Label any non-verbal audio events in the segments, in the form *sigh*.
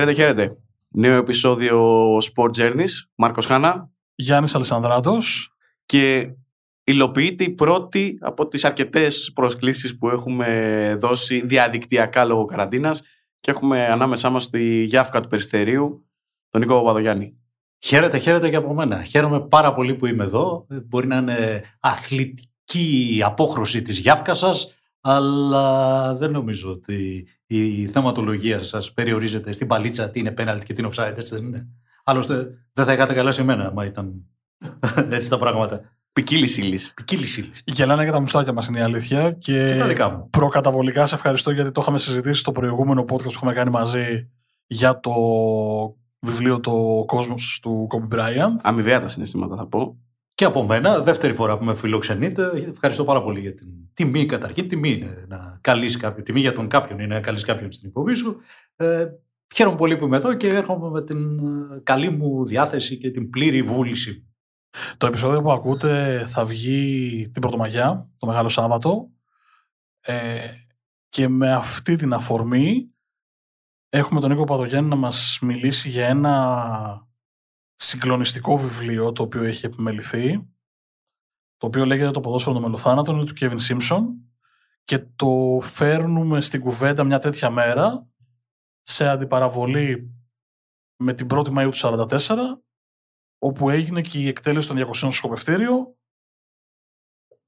Χαίρετε, χαίρετε. Νέο επεισόδιο Sport Journeys. Μάρκος Χάνα. Γιάννης Αλεσανδράτος. Και υλοποιείται η πρώτη από τις αρκετές προσκλήσεις που έχουμε δώσει διαδικτυακά λόγω καραντίνας και έχουμε ανάμεσά μας τη Γιάφκα του Περιστερίου, τον Νίκο Παπαδογιάννη. Χαίρετε, χαίρετε και από μένα. Χαίρομαι πάρα πολύ που είμαι εδώ. Μπορεί να είναι αθλητική η απόχρωση της Γιάφκας σας, αλλά δεν νομίζω ότι η θεματολογία σας περιορίζεται στην παλίτσα τι είναι πέναλτ και τι είναι offside, έτσι δεν είναι; Άλλωστε δεν θα είχατε καλά σε μένα, μα ήταν *laughs* έτσι τα πράγματα. Ποικίλης ύλης. Ποικίλης ύλης. Γελάνε και τα μουστάκια μας είναι η αλήθεια. Και, και τα δικά μου. Προκαταβολικά σε ευχαριστώ γιατί το είχαμε συζητήσει στο προηγούμενο podcast που είχαμε κάνει μαζί για το βιβλίο Το κόσμος του Kobe Bryant. Αμοιβαία τα συναισθήματα θα πω. Και από μένα, δεύτερη φορά που με φιλοξενείτε, ευχαριστώ πάρα πολύ για την τιμή καταρχήν. Τιμή είναι να καλείς κάποιον, τιμή για τον κάποιον είναι να καλείς κάποιον στην υποβή σου. Ε, χαίρομαι πολύ που είμαι εδώ και έρχομαι με την ε, καλή μου διάθεση και την πλήρη βούληση. Το επεισόδιο που ακούτε θα βγει την Πρωτομαγιά, το Μεγάλο Σάββατο. Ε, και με αυτή την αφορμή έχουμε τον Νίκο Παδογιάννη να μας μιλήσει για ένα συγκλονιστικό βιβλίο το οποίο έχει επιμεληθεί το οποίο λέγεται «Το ποδόσφαιρο των μελοθάνατων» είναι του Kevin Simpson και το φέρνουμε στην κουβέντα μια τέτοια μέρα σε αντιπαραβολή με την 1η Μαΐου του 1944 όπου έγινε και η εκτέλεση των 200 στο σκοπευτήριο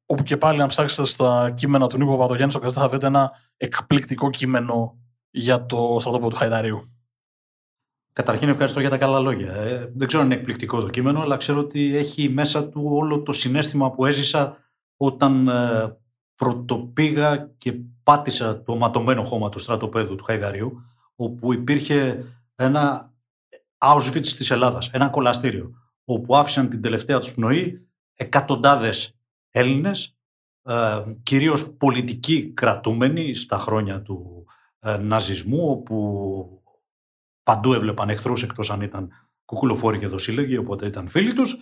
όπου και πάλι αν ψάξετε στα κείμενα του Νίκο Παπαδογιάννη στο Καστά θα βρείτε ένα εκπληκτικό κείμενο για το στρατόπεδο του Χαϊδαρίου. Καταρχήν ευχαριστώ για τα καλά λόγια. Ε, δεν ξέρω αν είναι εκπληκτικό το κείμενο, αλλά ξέρω ότι έχει μέσα του όλο το συνέστημα που έζησα όταν ε, πρωτοπήγα και πάτησα το ματωμένο χώμα του στρατοπέδου του Χαϊδαρίου, όπου υπήρχε ένα Auschwitz της Ελλάδας, ένα κολαστήριο, όπου άφησαν την τελευταία τους πνοή εκατοντάδες Έλληνες, ε, κυρίως πολιτικοί κρατούμενοι στα χρόνια του ε, ναζισμού, όπου παντού έβλεπαν εχθρούς εκτός αν ήταν κουκουλοφόροι και δοσύλλογοι, οπότε ήταν φίλοι τους.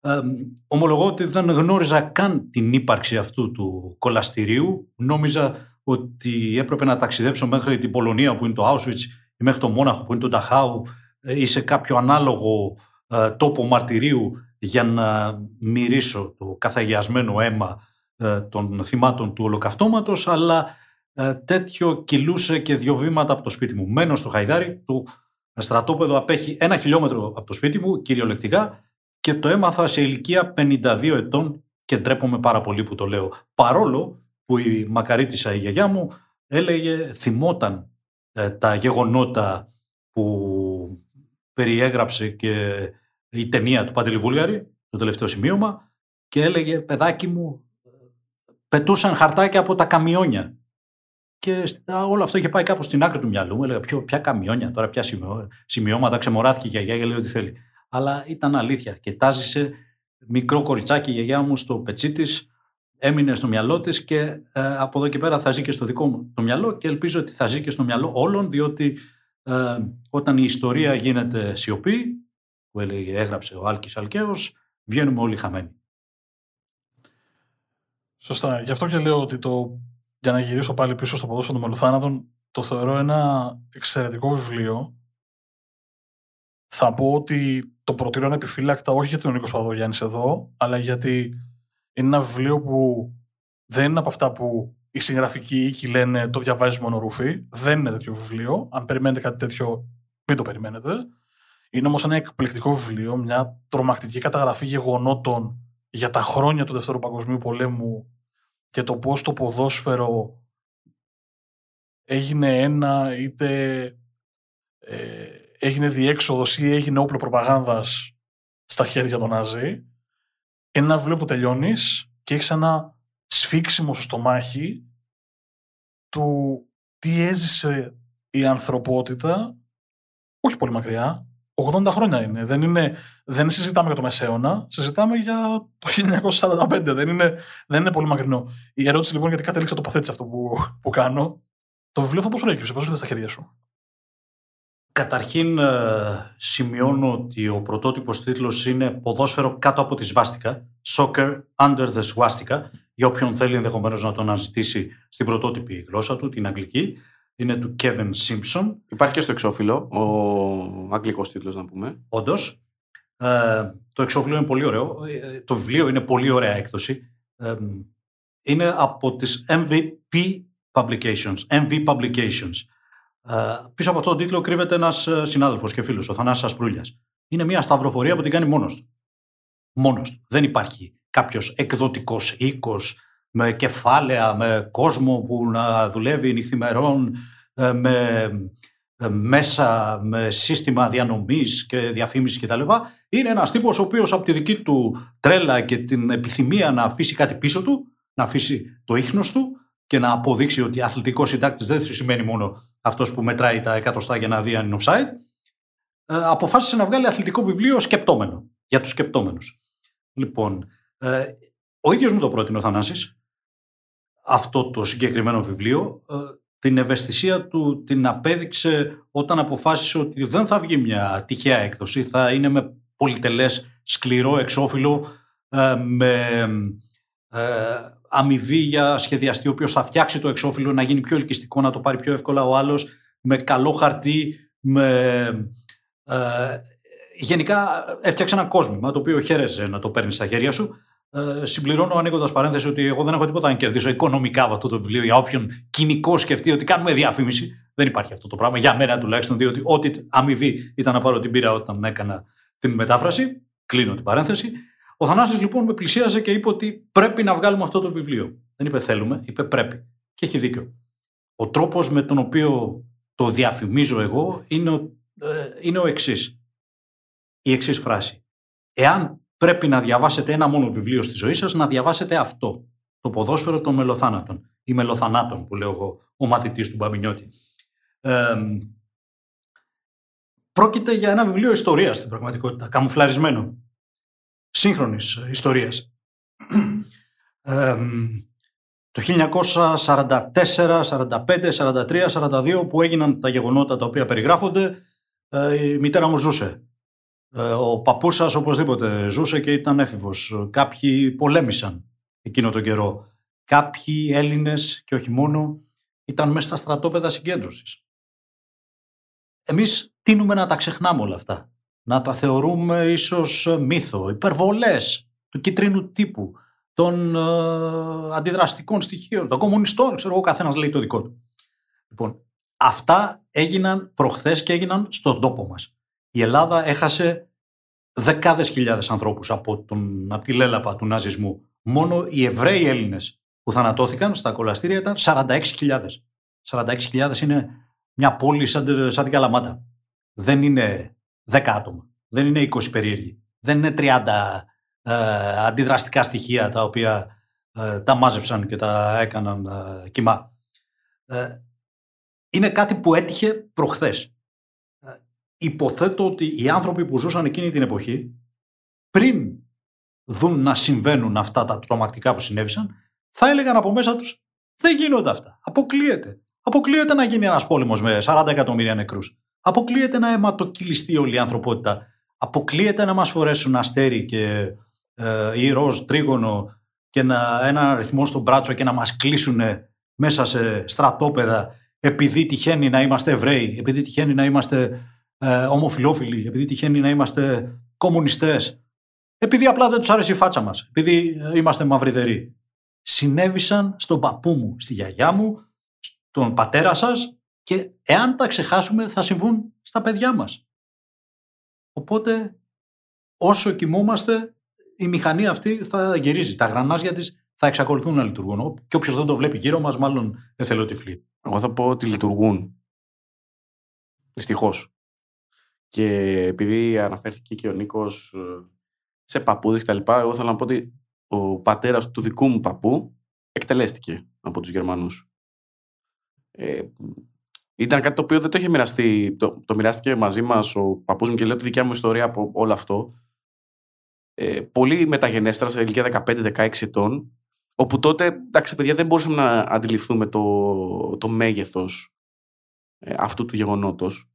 Ε, ομολογώ ότι δεν γνώριζα καν την ύπαρξη αυτού του κολαστηρίου. Νόμιζα ότι έπρεπε να ταξιδέψω μέχρι την Πολωνία που είναι το Auschwitz ή μέχρι το Μόναχο που είναι το Νταχάου ή σε κάποιο ανάλογο ε, τόπο μαρτυρίου για να μυρίσω το καθαγιασμένο αίμα ε, των θυμάτων του ολοκαυτώματος, αλλά ε, τέτοιο κυλούσε και δύο βήματα από το σπίτι μου. Μένω στο Χαϊδάρι, το στρατόπεδο απέχει ένα χιλιόμετρο από το σπίτι μου, κυριολεκτικά, και το έμαθα σε ηλικία 52 ετών και ντρέπομαι πάρα πολύ που το λέω. Παρόλο που η μακαρίτησα η γιαγιά μου έλεγε, θυμόταν ε, τα γεγονότα που περιέγραψε και η ταινία του Παντελή Βούλγαρη, το τελευταίο σημείωμα, και έλεγε, παιδάκι μου, πετούσαν χαρτάκια από τα καμιόνια. Και όλο αυτό είχε πάει κάπου στην άκρη του μυαλού μου. Έλεγα ποιο, ποια καμιόνια τώρα, ποια σημειώματα. Ξεμοράθηκε η γιαγιά και λέει ό,τι θέλει. Αλλά ήταν αλήθεια. Και τάζησε μικρό κοριτσάκι η γιαγιά μου στο πετσί της. Έμεινε στο μυαλό της και ε, από εδώ και πέρα θα ζει και στο δικό μου το μυαλό και ελπίζω ότι θα ζει και στο μυαλό όλων, διότι ε, όταν η ιστορία γίνεται σιωπή, που έλεγε, έγραψε ο Άλκης Αλκαίος, βγαίνουμε όλοι χαμένοι. Σωστά. Γι' αυτό και λέω ότι το για να γυρίσω πάλι πίσω στο ποδόσφαιρο των μελοθάνατων, το θεωρώ ένα εξαιρετικό βιβλίο. Θα πω ότι το προτείνω ανεπιφύλακτα όχι γιατί ο Νίκος Παδογιάννης εδώ, αλλά γιατί είναι ένα βιβλίο που δεν είναι από αυτά που οι συγγραφικοί οίκοι λένε το διαβάζεις μόνο ρούφι. Δεν είναι τέτοιο βιβλίο. Αν περιμένετε κάτι τέτοιο, μην το περιμένετε. Είναι όμως ένα εκπληκτικό βιβλίο, μια τρομακτική καταγραφή γεγονότων για τα χρόνια του Δευτέρου Παγκοσμίου Πολέμου και το πώς το ποδόσφαιρο έγινε ένα είτε ε, έγινε διέξοδος ή έγινε όπλο προπαγάνδας στα χέρια των Ναζί. Ένα βιβλίο που τελειώνεις και έχεις ένα σφίξιμο στο στομάχι του τι έζησε η ανθρωπότητα όχι πολύ μακριά, 80 χρόνια είναι. Δεν, είναι. δεν συζητάμε για το Μεσαίωνα, συζητάμε για το 1945. Δεν είναι, δεν είναι πολύ μακρινό. Η ερώτηση λοιπόν γιατί κατέληξα τοποθέτηση αυτό που, που κάνω. Το βιβλίο αυτό πώς προέκυψε, πώς ήρθε στα χέρια σου; Καταρχήν ε, σημειώνω ότι ο πρωτότυπος τίτλος είναι «Ποδόσφαιρο κάτω από τη σβάστηκα», «Soccer under the swastika», για όποιον θέλει ενδεχομένως να το αναζητήσει στην πρωτότυπη γλώσσα του, την αγγλική. Είναι του Kevin Simpson. Υπάρχει και στο εξώφυλλο, ο αγγλικός τίτλος να πούμε. Όντως. Ε, το εξώφυλλο είναι πολύ ωραίο. Ε, το βιβλίο είναι πολύ ωραία έκδοση. Ε, είναι από τις MVP Publications. MV Publications. Ε, πίσω από αυτόν τον τίτλο κρύβεται ένας ε, συνάδελφος και φίλος, ο Θανάσης Ασπρούλιας. Είναι μια σταυροφορία που την κάνει μόνος του. Μόνος του. Δεν υπάρχει κάποιος εκδοτικός οίκος με κεφάλαια, με κόσμο που να δουλεύει νυχθημερών, ε, με μέσα, με σύστημα διανομής και διαφήμισης κτλ. Είναι ένας τύπος ο οποίος από τη δική του τρέλα και την επιθυμία να αφήσει κάτι πίσω του, να αφήσει το ίχνος του και να αποδείξει ότι αθλητικός συντάκτης δεν σημαίνει μόνο αυτός που μετράει τα εκατοστά για να δει αν είναι offside, αποφάσισε να βγάλει αθλητικό βιβλίο σκεπτόμενο, για τους σκεπτόμενους. Λοιπόν, ε, ο ίδιος μου το πρότεινε ο Θανάσης, αυτό το συγκεκριμένο βιβλίο. Ε, την ευαισθησία του την απέδειξε όταν αποφάσισε ότι δεν θα βγει μια τυχαία έκδοση, θα είναι με πολυτελές σκληρό εξώφυλλο, ε, με αμοιβή για σχεδιαστή ο οποίος θα φτιάξει το εξώφυλλο να γίνει πιο ελκυστικό, να το πάρει πιο εύκολα ο άλλος, με καλό χαρτί, με ε, γενικά έφτιαξε ένα κόσμημα το οποίο χαίρεζε να το παίρνεις στα χέρια σου. Ε, συμπληρώνω ανοίγοντας παρένθεση ότι εγώ δεν έχω τίποτα να κερδίσω οικονομικά από αυτό το βιβλίο. Για όποιον κοινικό σκεφτεί ότι κάνουμε διαφήμιση, δεν υπάρχει αυτό το πράγμα. Για μένα τουλάχιστον, διότι ό,τι αμοιβή ήταν να πάρω την πύρα όταν έκανα την μετάφραση. Κλείνω την παρένθεση. Ο Θανάσης λοιπόν με πλησίασε και είπε ότι πρέπει να βγάλουμε αυτό το βιβλίο. Δεν είπε θέλουμε, είπε πρέπει. Και έχει δίκιο. Ο τρόπος με τον οποίο το διαφημίζω εγώ είναι ο ε, είναι ο εξής. Η εξής φράση. Εάν πρέπει να διαβάσετε ένα μόνο βιβλίο στη ζωή σας, να διαβάσετε αυτό. Το ποδόσφαιρο των μελοθάνατων. Ή μελοθανάτων που λέω εγώ, ο μαθητής του Μπαμινιώτη. Ε, πρόκειται για ένα βιβλίο ιστορίας στην πραγματικότητα, καμουφλαρισμένο. Σύγχρονης ιστορίας. Ε, το 1944, 45, 43, 42 που έγιναν τα γεγονότα τα οποία περιγράφονται ε, η μητέρα μου ζούσε. Ε, ο παππούς σας οπωσδήποτε ζούσε και ήταν έφηβος. Κάποιοι πολέμησαν εκείνο τον καιρό. Κάποιοι Έλληνες και όχι μόνο ήταν μέσα στα στρατόπεδα συγκέντρωσης. Εμείς τίνουμε να τα ξεχνάμε όλα αυτά. Να τα θεωρούμε ίσως μύθο, υπερβολές του κίτρινου τύπου, των ε, αντιδραστικών στοιχείων, των κομμουνιστών, ξέρω εγώ, καθένας λέει το δικό του. Λοιπόν, Αυτά έγιναν προχθές και έγιναν στον τόπο μας. Η Ελλάδα έχασε δεκάδες χιλιάδες ανθρώπους από, τον, από τη λέλαπα του ναζισμού. Μόνο οι Εβραίοι Έλληνες που θανατώθηκαν στα κολαστήρια ήταν 46.000. 46.000 είναι μια πόλη σαν, σαν την Καλαμάτα. Δεν είναι 10 άτομα. Δεν είναι 20 περίεργοι. Δεν είναι 30 ε, αντιδραστικά στοιχεία τα οποία ε, τα μάζεψαν και τα έκαναν ε, κοιμά. Ε, είναι κάτι που έτυχε προχθές. Ε, υποθέτω ότι οι άνθρωποι που ζούσαν εκείνη την εποχή, πριν δουν να συμβαίνουν αυτά τα τρομακτικά που συνέβησαν, θα έλεγαν από μέσα τους δεν γίνονται αυτά. Αποκλείεται. Αποκλείεται να γίνει ένας πόλεμος με 40 εκατομμύρια νεκρούς. Αποκλείεται να αιματοκυλιστεί όλη η ανθρωπότητα. Αποκλείεται να μας φορέσουν αστέρι και ε, ροζ τρίγωνο και να, ένα αριθμό στο μπράτσο και να μας κλείσουν μέσα σε στρατόπεδα επειδή τυχαίνει να είμαστε Εβραίοι, επειδή τυχαίνει να είμαστε ε, ομοφιλόφιλοι, επειδή τυχαίνει να είμαστε κομμουνιστές, επειδή απλά δεν τους άρεσε η φάτσα μας, επειδή ε, είμαστε μαυριδεροί. Συνέβησαν στον παππού μου, στη γιαγιά μου, στον πατέρα σας και εάν τα ξεχάσουμε θα συμβούν στα παιδιά μας. Οπότε όσο κοιμόμαστε η μηχανή αυτή θα γυρίζει. Τα γρανάζια της θα εξακολουθούν να λειτουργούν. Και όποιος δεν το βλέπει γύρω μας, μάλλον δεν τυφλή. Εγώ θα πω ότι λειτουργούν. Δυστυχώς. Και επειδή αναφέρθηκε και ο Νίκος ε, σε παππούδες κτλ., εγώ θέλω να πω ότι ο πατέρας του δικού μου παππού εκτελέστηκε από τους Γερμανούς. Ε, ήταν κάτι το οποίο δεν το είχε μοιραστεί. Το, το μοιράστηκε μαζί μας ο παππούς μου και λέω τη δικιά μου ιστορία από όλο αυτό. Ε, πολύ μεταγενέστερα, σε ηλικία 15-16 ετών, Όπου τότε, εντάξει, παιδιά, δεν μπορούσαμε να αντιληφθούμε το, το μέγεθος ε, αυτού του γεγονότος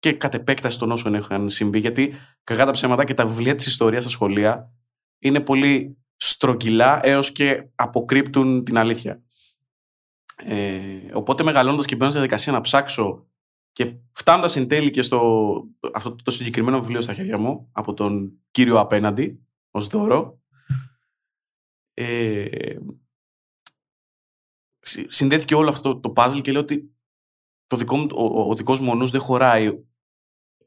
και κατ' επέκταση των όσων είχαν συμβεί, γιατί κακά τα ψέματα και τα βιβλία της ιστορίας στα σχολεία είναι πολύ στρογγυλά έως και αποκρύπτουν την αλήθεια. Ε, οπότε μεγαλώνοντας και μπαίνοντας στη διαδικασία να ψάξω και φτάνοντας εν τέλει και στο αυτό το συγκεκριμένο βιβλίο στα χέρια μου από τον κύριο απέναντι ως δώρο ε, συνδέθηκε όλο αυτό το puzzle και λέω ότι το δικό μου, ο, ο δικός μου νους δεν χωράει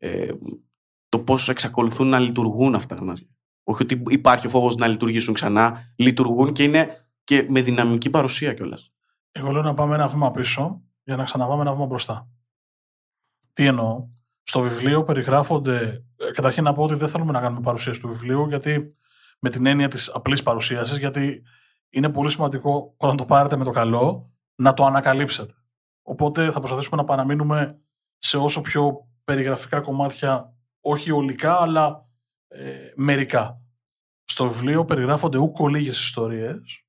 ε, το πώς εξακολουθούν να λειτουργούν αυτά τα μάτια. Όχι ότι υπάρχει ο φόβος να λειτουργήσουν ξανά, λειτουργούν και είναι και με δυναμική παρουσία κιόλας. Εγώ λέω να πάμε ένα βήμα πίσω για να ξαναπάμε ένα βήμα μπροστά. Τι εννοώ; Στο βιβλίο περιγράφονται. Ε, καταρχήν να πω ότι δεν θέλουμε να κάνουμε παρουσίαση του βιβλίου, γιατί με την έννοια της απλής παρουσίασης, γιατί είναι πολύ σημαντικό όταν το πάρετε με το καλό να το ανακαλύψετε. Οπότε θα προσπαθήσουμε να παραμείνουμε σε όσο πιο περιγραφικά κομμάτια, όχι ολικά, αλλά ε, μερικά. Στο βιβλίο περιγράφονται ούκο λίγες ιστορίες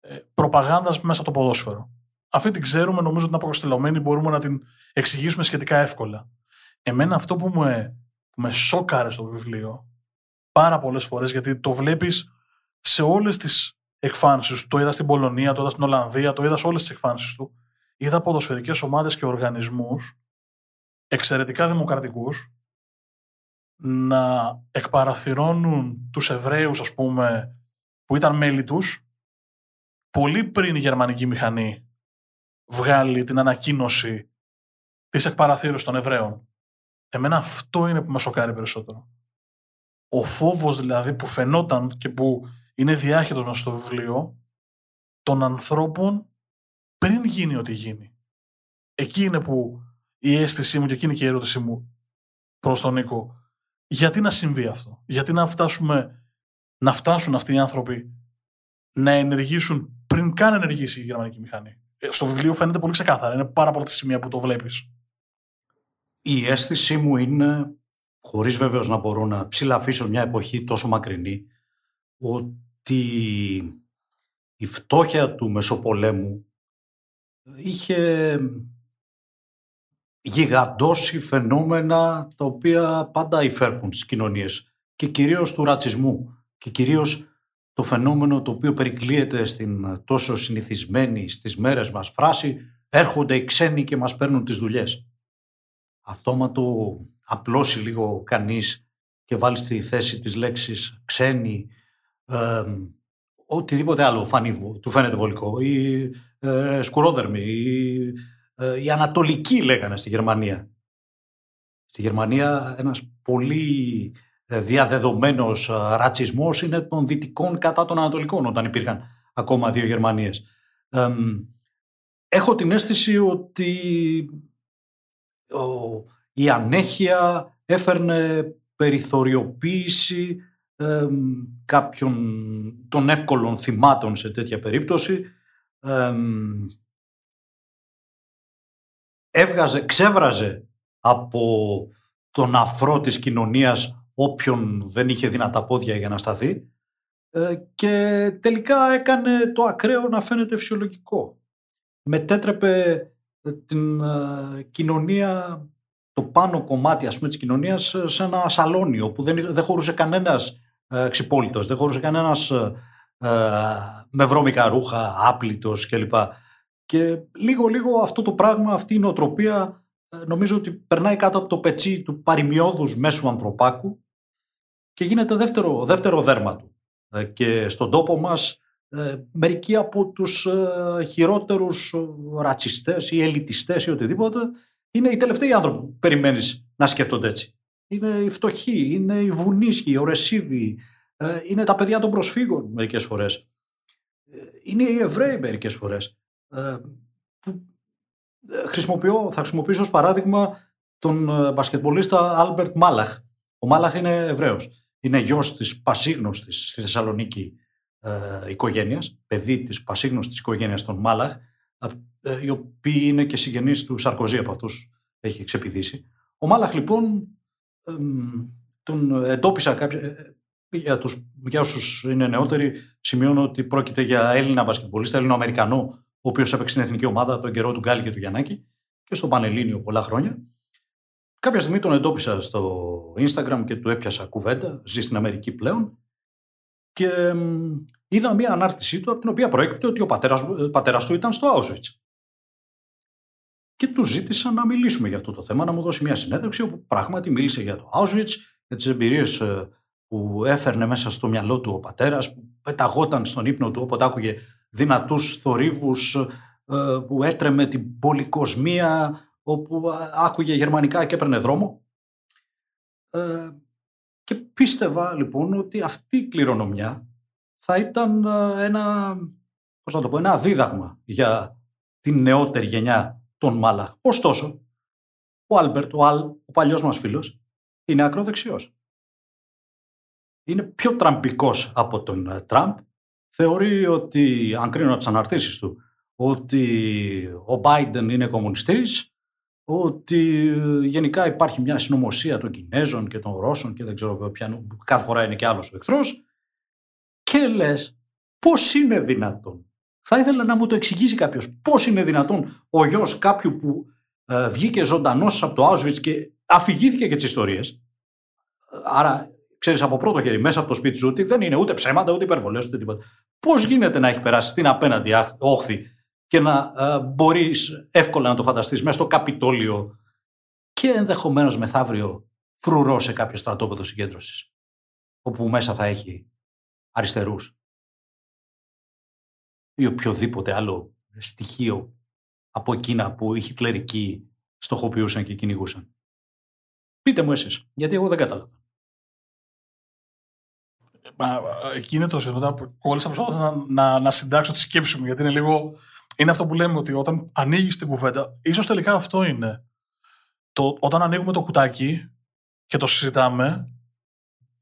ε, προπαγάνδας μέσα από το ποδόσφαιρο. Αυτή την ξέρουμε, νομίζω ότι είναι αποκοστελωμένη, μπορούμε να την εξηγήσουμε σχετικά εύκολα. Εμένα αυτό που με, που με σόκαρε στο βιβλίο πάρα πολλές φορές, γιατί το βλέπεις σε όλες τις εκφάνσεις του. Το είδα στην Πολωνία, το είδα στην Ολλανδία, το είδα σε όλες τις εκφάνσεις του. Είδα ποδοσφαιρικές ομάδες και οργανισμούς εξαιρετικά δημοκρατικούς να εκπαραθυρώνουν τους Εβραίους, ας πούμε, που ήταν μέλη τους, πολύ πριν η γερμανική μηχανή βγάλει την ανακοίνωση της εκπαραθύρωσης των Εβραίων. Εμένα αυτό είναι που με σοκάρει περισσότερο. Ο φόβος δηλαδή που φαινόταν και που είναι διάχυτος μας στο βιβλίο των ανθρώπων πριν γίνει ό,τι γίνει. Εκεί είναι που η αίσθησή μου και εκείνη και η ερώτησή μου προς τον Νίκο γιατί να συμβεί αυτό; Γιατί να, φτάσουμε, να φτάσουν αυτοί οι άνθρωποι να ενεργήσουν πριν καν ενεργήσει η γερμανική μηχανή; Ε, στο βιβλίο φαίνεται πολύ ξεκάθαρα. Είναι πάρα πολλά τα σημεία που το βλέπεις. Η αίσθησή μου είναι, χωρίς βέβαιως να μπορώ να ψηλαφίσω μια εποχή τόσο μακρινή, ότι η φτώχεια του Μεσοπολέμου είχε γιγαντώσει φαινόμενα τα οποία πάντα υφέρπουν στις κοινωνίες και κυρίως του ρατσισμού και κυρίως το φαινόμενο το οποίο περικλείεται στην τόσο συνηθισμένη στις μέρες μας φράση έρχονται οι ξένοι και μας παίρνουν τις δουλειές. το απλώσει λίγο κανείς και βάλει στη θέση της λέξης ξένοι ε, οτιδήποτε άλλο φανεί, του φαίνεται βολικό ή ε, σκουρόδερμοι ή ε, οι Ανατολικοί λέγανε στη Γερμανία. Στη Γερμανία ένας πολύ ε, διαδεδομένος ε, ρατσισμός είναι των δυτικών κατά των Ανατολικών όταν υπήρχαν ακόμα δύο Γερμανίες. έχω την αίσθηση ότι η ανέχεια έφερνε περιθωριοποίηση κάποιων των εύκολων θυμάτων σε τέτοια περίπτωση έβγαζε, ξέβραζε από τον αφρό της κοινωνίας όποιον δεν είχε δυνατά πόδια για να σταθεί ε, και τελικά έκανε το ακραίο να φαίνεται φυσιολογικό. Μετέτρεπε ε, την ε, κοινωνία, το πάνω κομμάτι ας πούμε της κοινωνίας σε ένα σαλόνι όπου δεν, δεν χωρούσε κανένας ξυπόλυτος, δεν χωρούσε κανένας με βρώμικα ρούχα, άπλητος κλπ. Και λίγο-λίγο αυτό το πράγμα, αυτή η νοοτροπία ε, νομίζω ότι περνάει κάτω από το πετσί του παρημιώδους μέσου ανθρωπάκου και γίνεται δεύτερο, δεύτερο δέρμα του. Ε, και στον τόπο μας ε, μερικοί από τους χειρότερους ρατσιστές ή ελιτιστές ή οτιδήποτε είναι οι τελευταίοι άνθρωποι που περιμένεις να σκέφτονται έτσι. Είναι οι φτωχοί, είναι οι βουνίσιοι, οι ορεσίβιοι, είναι τα παιδιά των προσφύγων μερικές φορές. Είναι οι Εβραίοι μερικές φορές. Ε, που ε, χρησιμοποιώ, θα χρησιμοποιήσω ως παράδειγμα τον ε, μπασκετμπολίστα Άλμπερτ Μάλαχ. Ο Μάλαχ είναι Εβραίος. Είναι γιος της πασίγνωστης στη Θεσσαλονίκη ε, οικογένειας, παιδί της πασίγνωστης οικογένειας των Μάλαχ, οι οποίοι είναι και συγγενείς του Σαρκοζή από αυτούς έχει εξεπηδήσει. Ο Μάλαχ λοιπόν τον εντόπισα κάποια, για, τους, για όσους είναι νεότεροι σημειώνω ότι πρόκειται για Έλληνα μπασκετμπολίστα, Έλληνο-Αμερικανό ο οποίος έπαιξε στην εθνική ομάδα τον καιρό του Γκάλη και του Γιαννάκη και στο Πανελλήνιο πολλά χρόνια. Κάποια στιγμή τον εντόπισα στο Instagram και του έπιασα κουβέντα, ζει στην Αμερική πλέον και είδα μια ανάρτησή του από την οποία προέκυπτε ότι ο πατέρας, πατέρας του ήταν στο Auschwitz. και του ζήτησα να μιλήσουμε για αυτό το θέμα, να μου δώσει μια συνέντευξη όπου πράγματι μίλησε για το Auschwitz, για τις εμπειρίες ε, που έφερνε μέσα στο μυαλό του ο πατέρας, που πεταγόταν στον ύπνο του όποτε άκουγε δυνατούς θορύβους, ε, που έτρεμε την πολυκοσμία, όπου άκουγε γερμανικά και έπαιρνε δρόμο. Ε, και πίστευα λοιπόν ότι αυτή η κληρονομιά θα ήταν ένα, πώς να το πω, ένα δίδαγμα για την νεότερη γενιά των Μάλαχ. Ωστόσο, ο Άλμπερτ, ο Αλ, ο παλιός μας φίλος, είναι ακροδεξιός. Είναι πιο τραμπικός από τον ε, Τραμπ. Θεωρεί ότι, αν κρίνω από τις αναρτήσεις του, ότι ο Biden είναι κομμουνιστής, ότι ε, γενικά υπάρχει μια συνωμοσία των Κινέζων και των Ρώσων και δεν ξέρω ποια, κάθε φορά είναι και άλλος ο εχθρός και λες πώς είναι δυνατόν θα ήθελα να μου το εξηγήσει κάποιος. Πώς είναι δυνατόν ο γιος κάποιου που ε, βγήκε ζωντανός από το Auschwitz και αφηγήθηκε και τις ιστορίες. Άρα, ξέρεις από πρώτο χέρι, μέσα από το σπίτι σου, ότι δεν είναι ούτε ψέματα, ούτε υπερβολές, ούτε τίποτα. Πώς γίνεται να έχει περάσει στην απέναντι όχθη και να ε, μπορείς εύκολα να το φανταστείς μέσα στο Καπιτόλιο και ενδεχομένως μεθαύριο φρουρό σε κάποιο στρατόπεδο συγκέντρωσης, όπου μέσα θα έχει αριστερούς ή οποιοδήποτε άλλο στοιχείο από εκείνα που οι χιτλερικοί στοχοποιούσαν και κυνηγούσαν. Πείτε μου εσείς, γιατί εγώ δεν κατάλαβα. Εκεί είναι το ζήτημα που κόλλησα προσπάθησα να, να, να συντάξω τη σκέψη μου, γιατί είναι λίγο... Είναι αυτό που λέμε ότι όταν ανοίγεις την κουβέντα, ίσως τελικά αυτό είναι. Το, όταν ανοίγουμε το κουτάκι και το συζητάμε,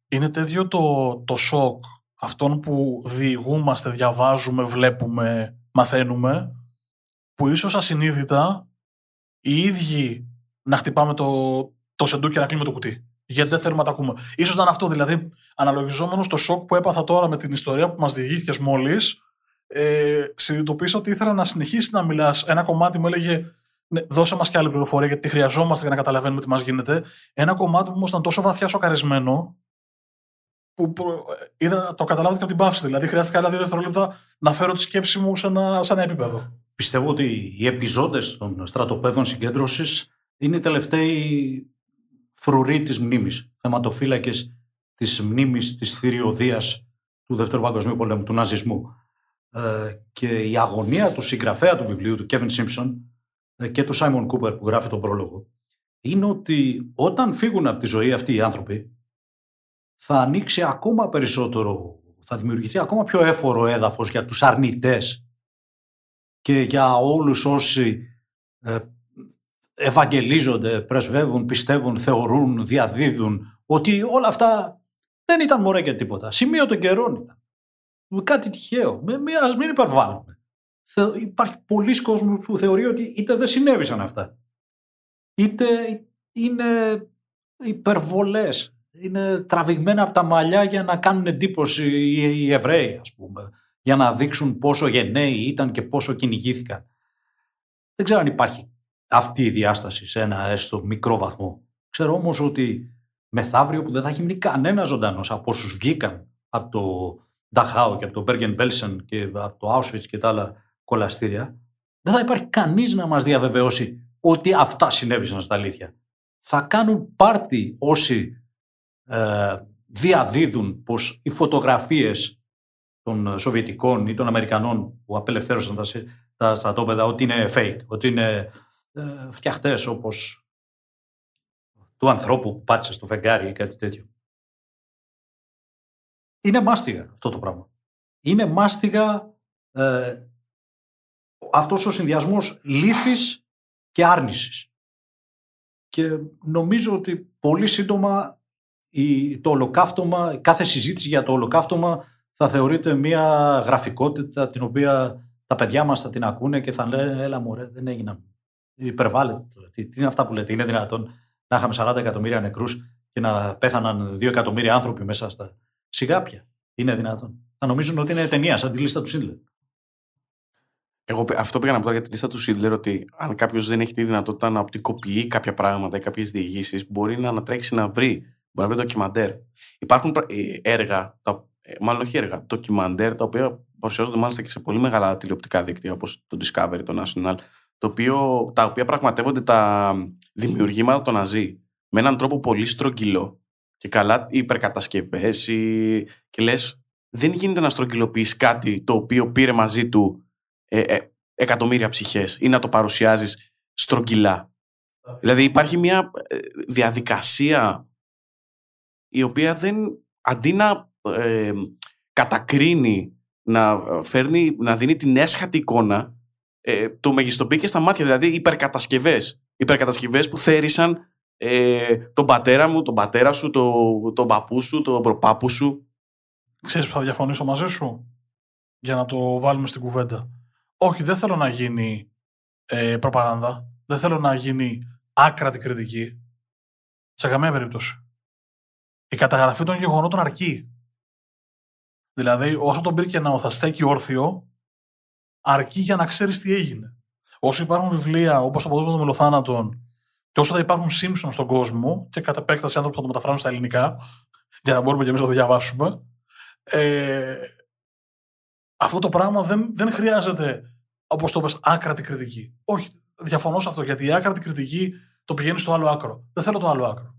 είναι τέτοιο το, το σοκ αυτών που διηγούμαστε, διαβάζουμε, βλέπουμε, μαθαίνουμε, που ίσως ασυνείδητα οι ίδιοι να χτυπάμε το, το σεντούκι και να κλείνουμε το κουτί. Γιατί δεν θέλουμε να τα ακούμε. Ίσως να είναι αυτό, δηλαδή, αναλογιζόμενος στο σοκ που έπαθα τώρα με την ιστορία που μας διηγήθηκες μόλις, ε, συνειδητοποίησα ότι ήθελα να συνεχίσει να μιλάς. Ένα κομμάτι μου έλεγε ναι, δώσε μας και άλλη πληροφορία γιατί τη χρειαζόμαστε για να καταλαβαίνουμε τι μας γίνεται. Ένα κομμάτι μου όμως ήταν τόσο βαθιά σοκαρισμένο που είδα, το καταλάβω από την παύση. Δηλαδή, χρειάστηκε άλλα δύο δευτερόλεπτα να φέρω τη σκέψη μου σε ένα, σε ένα επίπεδο. Πιστεύω ότι οι επιζώντες των στρατοπέδων συγκέντρωσης είναι οι τελευταίοι φρουροί της μνήμης. Θεματοφύλακες της μνήμης της θηριωδίας του Δεύτερου Παγκοσμίου Πολέμου, του ναζισμού. Ε, και η αγωνία του συγγραφέα του βιβλίου, του Κέβιν Σίμψον ε, και του Σάιμον Κούπερ που γράφει τον πρόλογο, είναι ότι όταν φύγουν από τη ζωή αυτοί οι άνθρωποι, θα ανοίξει ακόμα περισσότερο, θα δημιουργηθεί ακόμα πιο έφορο έδαφος για τους αρνητές και για όλους όσοι ε, ευαγγελίζονται, πρεσβεύουν, πιστεύουν, θεωρούν, διαδίδουν ότι όλα αυτά δεν ήταν μωρέ και τίποτα. Σημείο των καιρών ήταν. Κάτι τυχαίο. Με, με, ας μην υπερβάλλουμε. Υπάρχει πολλοί κόσμος που θεωρεί ότι είτε δεν συνέβησαν αυτά, είτε είναι υπερβολές είναι τραβηγμένα από τα μαλλιά για να κάνουν εντύπωση οι Εβραίοι, ας πούμε, για να δείξουν πόσο γενναίοι ήταν και πόσο κυνηγήθηκαν. Δεν ξέρω αν υπάρχει αυτή η διάσταση σε ένα έστω μικρό βαθμό. Ξέρω όμως ότι μεθαύριο που δεν θα έχει μείνει κανένας ζωντανός από όσους βγήκαν από το Νταχάου και από το Μπέργεν Μπέλσεν και από το Auschwitz και τα άλλα κολαστήρια, δεν θα υπάρχει κανείς να μας διαβεβαιώσει ότι αυτά συνέβησαν στα αλήθεια. Θα κάνουν πάρτι όσοι ε, διαδίδουν πως οι φωτογραφίες των Σοβιετικών ή των Αμερικανών που απελευθέρωσαν τα, τα στρατόπεδα ότι είναι fake, ότι είναι ε, φτιαχτές όπως του ανθρώπου που πάτησε στο φεγγάρι ή κάτι τέτοιο. Είναι μάστιγα αυτό το πράγμα. Είναι μάστιγα ε, αυτός ο συνδυασμός λύθης και άρνησης. Και νομίζω ότι πολύ σύντομα το ολοκαύτωμα, κάθε συζήτηση για το ολοκαύτωμα θα θεωρείται μια γραφικότητα την οποία τα παιδιά μας θα την ακούνε και θα λένε έλα μωρέ δεν έγιναν. Υπερβάλλεται. Τι, τι είναι αυτά που λέτε. Είναι δυνατόν να είχαμε 40 εκατομμύρια νεκρούς και να πέθαναν 2 εκατομμύρια άνθρωποι μέσα στα σιγάπια. Είναι δυνατόν. Θα νομίζουν ότι είναι ταινία σαν τη λίστα του Σίτλερ. Εγώ αυτό πήγα να πω για τη λίστα του Σίτλερ ότι αν κάποιος δεν έχει τη δυνατότητα να οπτικοποιεί κάποια πράγματα ή κάποιες διηγήσεις, μπορεί να ανατρέξει να βρει Μπορεί να βρει ντοκιμαντέρ. Υπάρχουν ε, έργα, τα, ε, μάλλον όχι έργα, ντοκιμαντέρ, τα οποία παρουσιάζονται μάλιστα και σε πολύ μεγάλα τηλεοπτικά δίκτυα, όπως το Discovery, το National, το οποίο, τα οποία πραγματεύονται τα δημιουργήματα των Ναζί με έναν τρόπο πολύ στρογγυλό και καλά υπερκατασκευές ή... και λες δεν γίνεται να στρογγυλοποιείς κάτι το οποίο πήρε μαζί του ε, ε, εκατομμύρια ψυχές ή να το παρουσιάζεις στρογγυλά. Δηλαδή υπάρχει μια ε, διαδικασία η οποία δεν αντί να ε, κατακρίνει να φέρνει, να δίνει την έσχατη εικόνα ε, το μεγιστοποιεί και στα μάτια, δηλαδή υπερκατασκευές. Υπερκατασκευές που θέρισαν ε, τον πατέρα μου, τον πατέρα σου, τον, τον παππού σου, τον προπάπου σου. Ξέρεις που θα διαφωνήσω μαζί σου; Για να το βάλουμε στην κουβέντα. Όχι, δεν θέλω να γίνει ε, προπαγάνδα. Δεν θέλω να γίνει άκρατη κριτική. Σε καμία περίπτωση. Η καταγραφή των γεγονότων αρκεί. Δηλαδή, όσο τον Μπίρκεναου θα στέκει όρθιο, αρκεί για να ξέρεις τι έγινε. Όσο υπάρχουν βιβλία όπως το Ποδόσφαιρο των Μελοθάνατων, και όσο θα υπάρχουν Simpsons στον κόσμο, και κατά επέκταση άνθρωποι θα το μεταφράσουν στα ελληνικά, για να μπορούμε και εμείς να το διαβάσουμε, ε, αυτό το πράγμα δεν, δεν χρειάζεται, όπως το πες, άκρατη κριτική. Όχι, διαφωνώ σε αυτό, γιατί η άκρατη κριτική το πηγαίνει στο άλλο άκρο. Δεν θέλω το άλλο άκρο.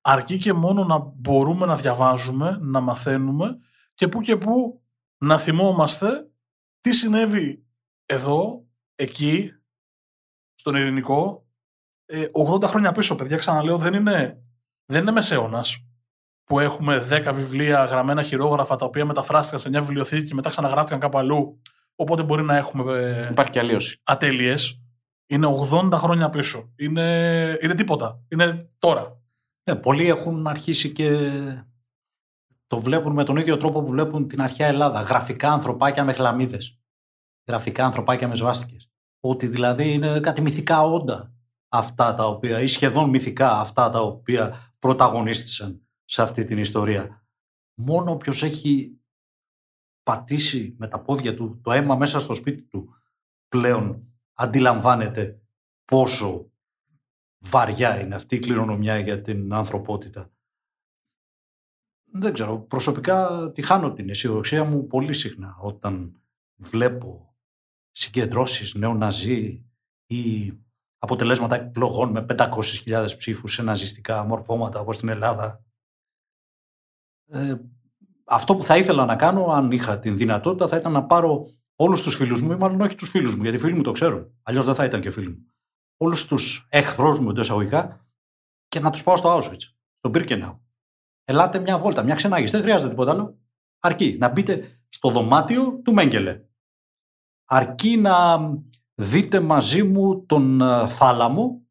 Αρκεί και μόνο να μπορούμε να διαβάζουμε, να μαθαίνουμε και που και που να θυμόμαστε τι συνέβη εδώ, εκεί, στον ειρηνικό, 80 ε, χρόνια πίσω, παιδιά, ξαναλέω, δεν είναι, δεν είναι μεσαίωνας που έχουμε 10 βιβλία γραμμένα χειρόγραφα τα οποία μεταφράστηκαν σε μια βιβλιοθήκη και μετά ξαναγράφτηκαν κάπου αλλού. Οπότε μπορεί να έχουμε. Ε, Υπάρχει και αλλίωση. Ατέλειες. Είναι 80 χρόνια πίσω. Είναι, είναι τίποτα. Είναι τώρα. Ναι, πολλοί έχουν αρχίσει και το βλέπουν με τον ίδιο τρόπο που βλέπουν την αρχαία Ελλάδα. Γραφικά ανθρωπάκια με χλαμίδες. Γραφικά ανθρωπάκια με σβάστηκες. Ότι δηλαδή είναι κάτι μυθικά όντα αυτά τα οποία, ή σχεδόν μυθικά αυτά τα οποία πρωταγωνίστησαν σε αυτή την ιστορία. Μόνο όποιος έχει πατήσει με τα πόδια του το αίμα μέσα στο σπίτι του πλέον αντιλαμβάνεται πόσο βαριά είναι αυτή η κληρονομιά για την ανθρωπότητα. Δεν ξέρω, προσωπικά τη χάνω την αισιοδοξία μου πολύ συχνά όταν βλέπω συγκεντρώσεις νεοναζί ή αποτελέσματα εκλογών με 500.000 ψήφους σε ναζιστικά μορφώματα όπως στην Ελλάδα. Ε, αυτό που θα ήθελα να κάνω, αν είχα την δυνατότητα, θα ήταν να πάρω όλους τους φίλους μου, ή μάλλον όχι τους φίλους μου, γιατί οι φίλοι μου το ξέρουν. Αλλιώς δεν θα ήταν και φίλοι μου. Όλους τους εχθρούς μου εντός εισαγωγικά και να τους πάω στο Auschwitz, στο Birkenau. Ελάτε μια βόλτα, μια ξενάγηση. Δεν χρειάζεται τίποτα άλλο. Αρκεί να μπείτε στο δωμάτιο του Μέγκελε. Αρκεί να δείτε μαζί μου τον ε, θάλαμο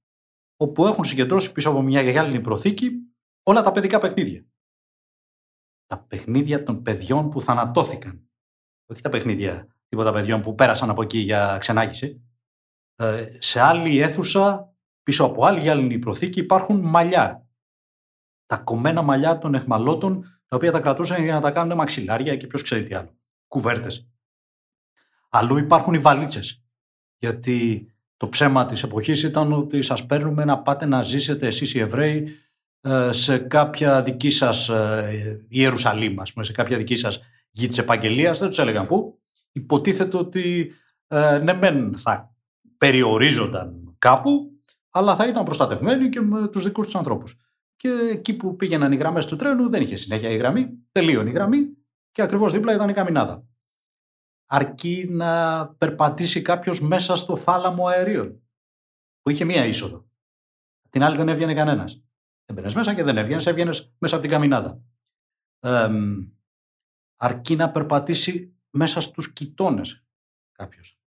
όπου έχουν συγκεντρώσει πίσω από μια γυάλινη προθήκη όλα τα παιδικά παιχνίδια. Τα παιχνίδια των παιδιών που θανατώθηκαν. Όχι τα παιχνίδια τίποτα παιδιών που πέρασαν από εκεί για ξενάγηση. Ε, σε άλλη αίθουσα, πίσω από άλλη γυάλινη προθήκη, υπάρχουν μαλλιά. Τα κομμένα μαλλιά των εχμαλώτων, τα οποία τα κρατούσαν για να τα κάνουν μαξιλάρια και ποιος ξέρει τι άλλο. Κουβέρτες. Αλλού υπάρχουν οι βαλίτσες. Γιατί το ψέμα της εποχής ήταν ότι σας παίρνουμε να πάτε να ζήσετε εσείς οι Εβραίοι ε, σε κάποια δική σας ε, Ιερουσαλήμ, ας πούμε, σε κάποια δική σας γη της επαγγελίας. Δεν τους έλεγαν πού. Υποτίθεται ότι ε, ναι μεν θα περιορίζονταν κάπου, αλλά θα ήταν προστατευμένοι και με τους δικούς τους ανθρώπους. Και εκεί που πήγαιναν οι γραμμές του τρένου δεν είχε συνέχεια η γραμμή, τελείωνε η γραμμή και ακριβώς δίπλα ήταν η καμινάδα αρκεί να περπατήσει κάποιος μέσα στο θάλαμο αερίων που είχε μία είσοδο. Την άλλη δεν έβγαινε κανένας. Έμπαινε μέσα και δεν έβγαινες, έβγαινες μέσα από την καμινάδα. αρκεί να περπατήσει μέσα στους κοιτώνες κάποιος.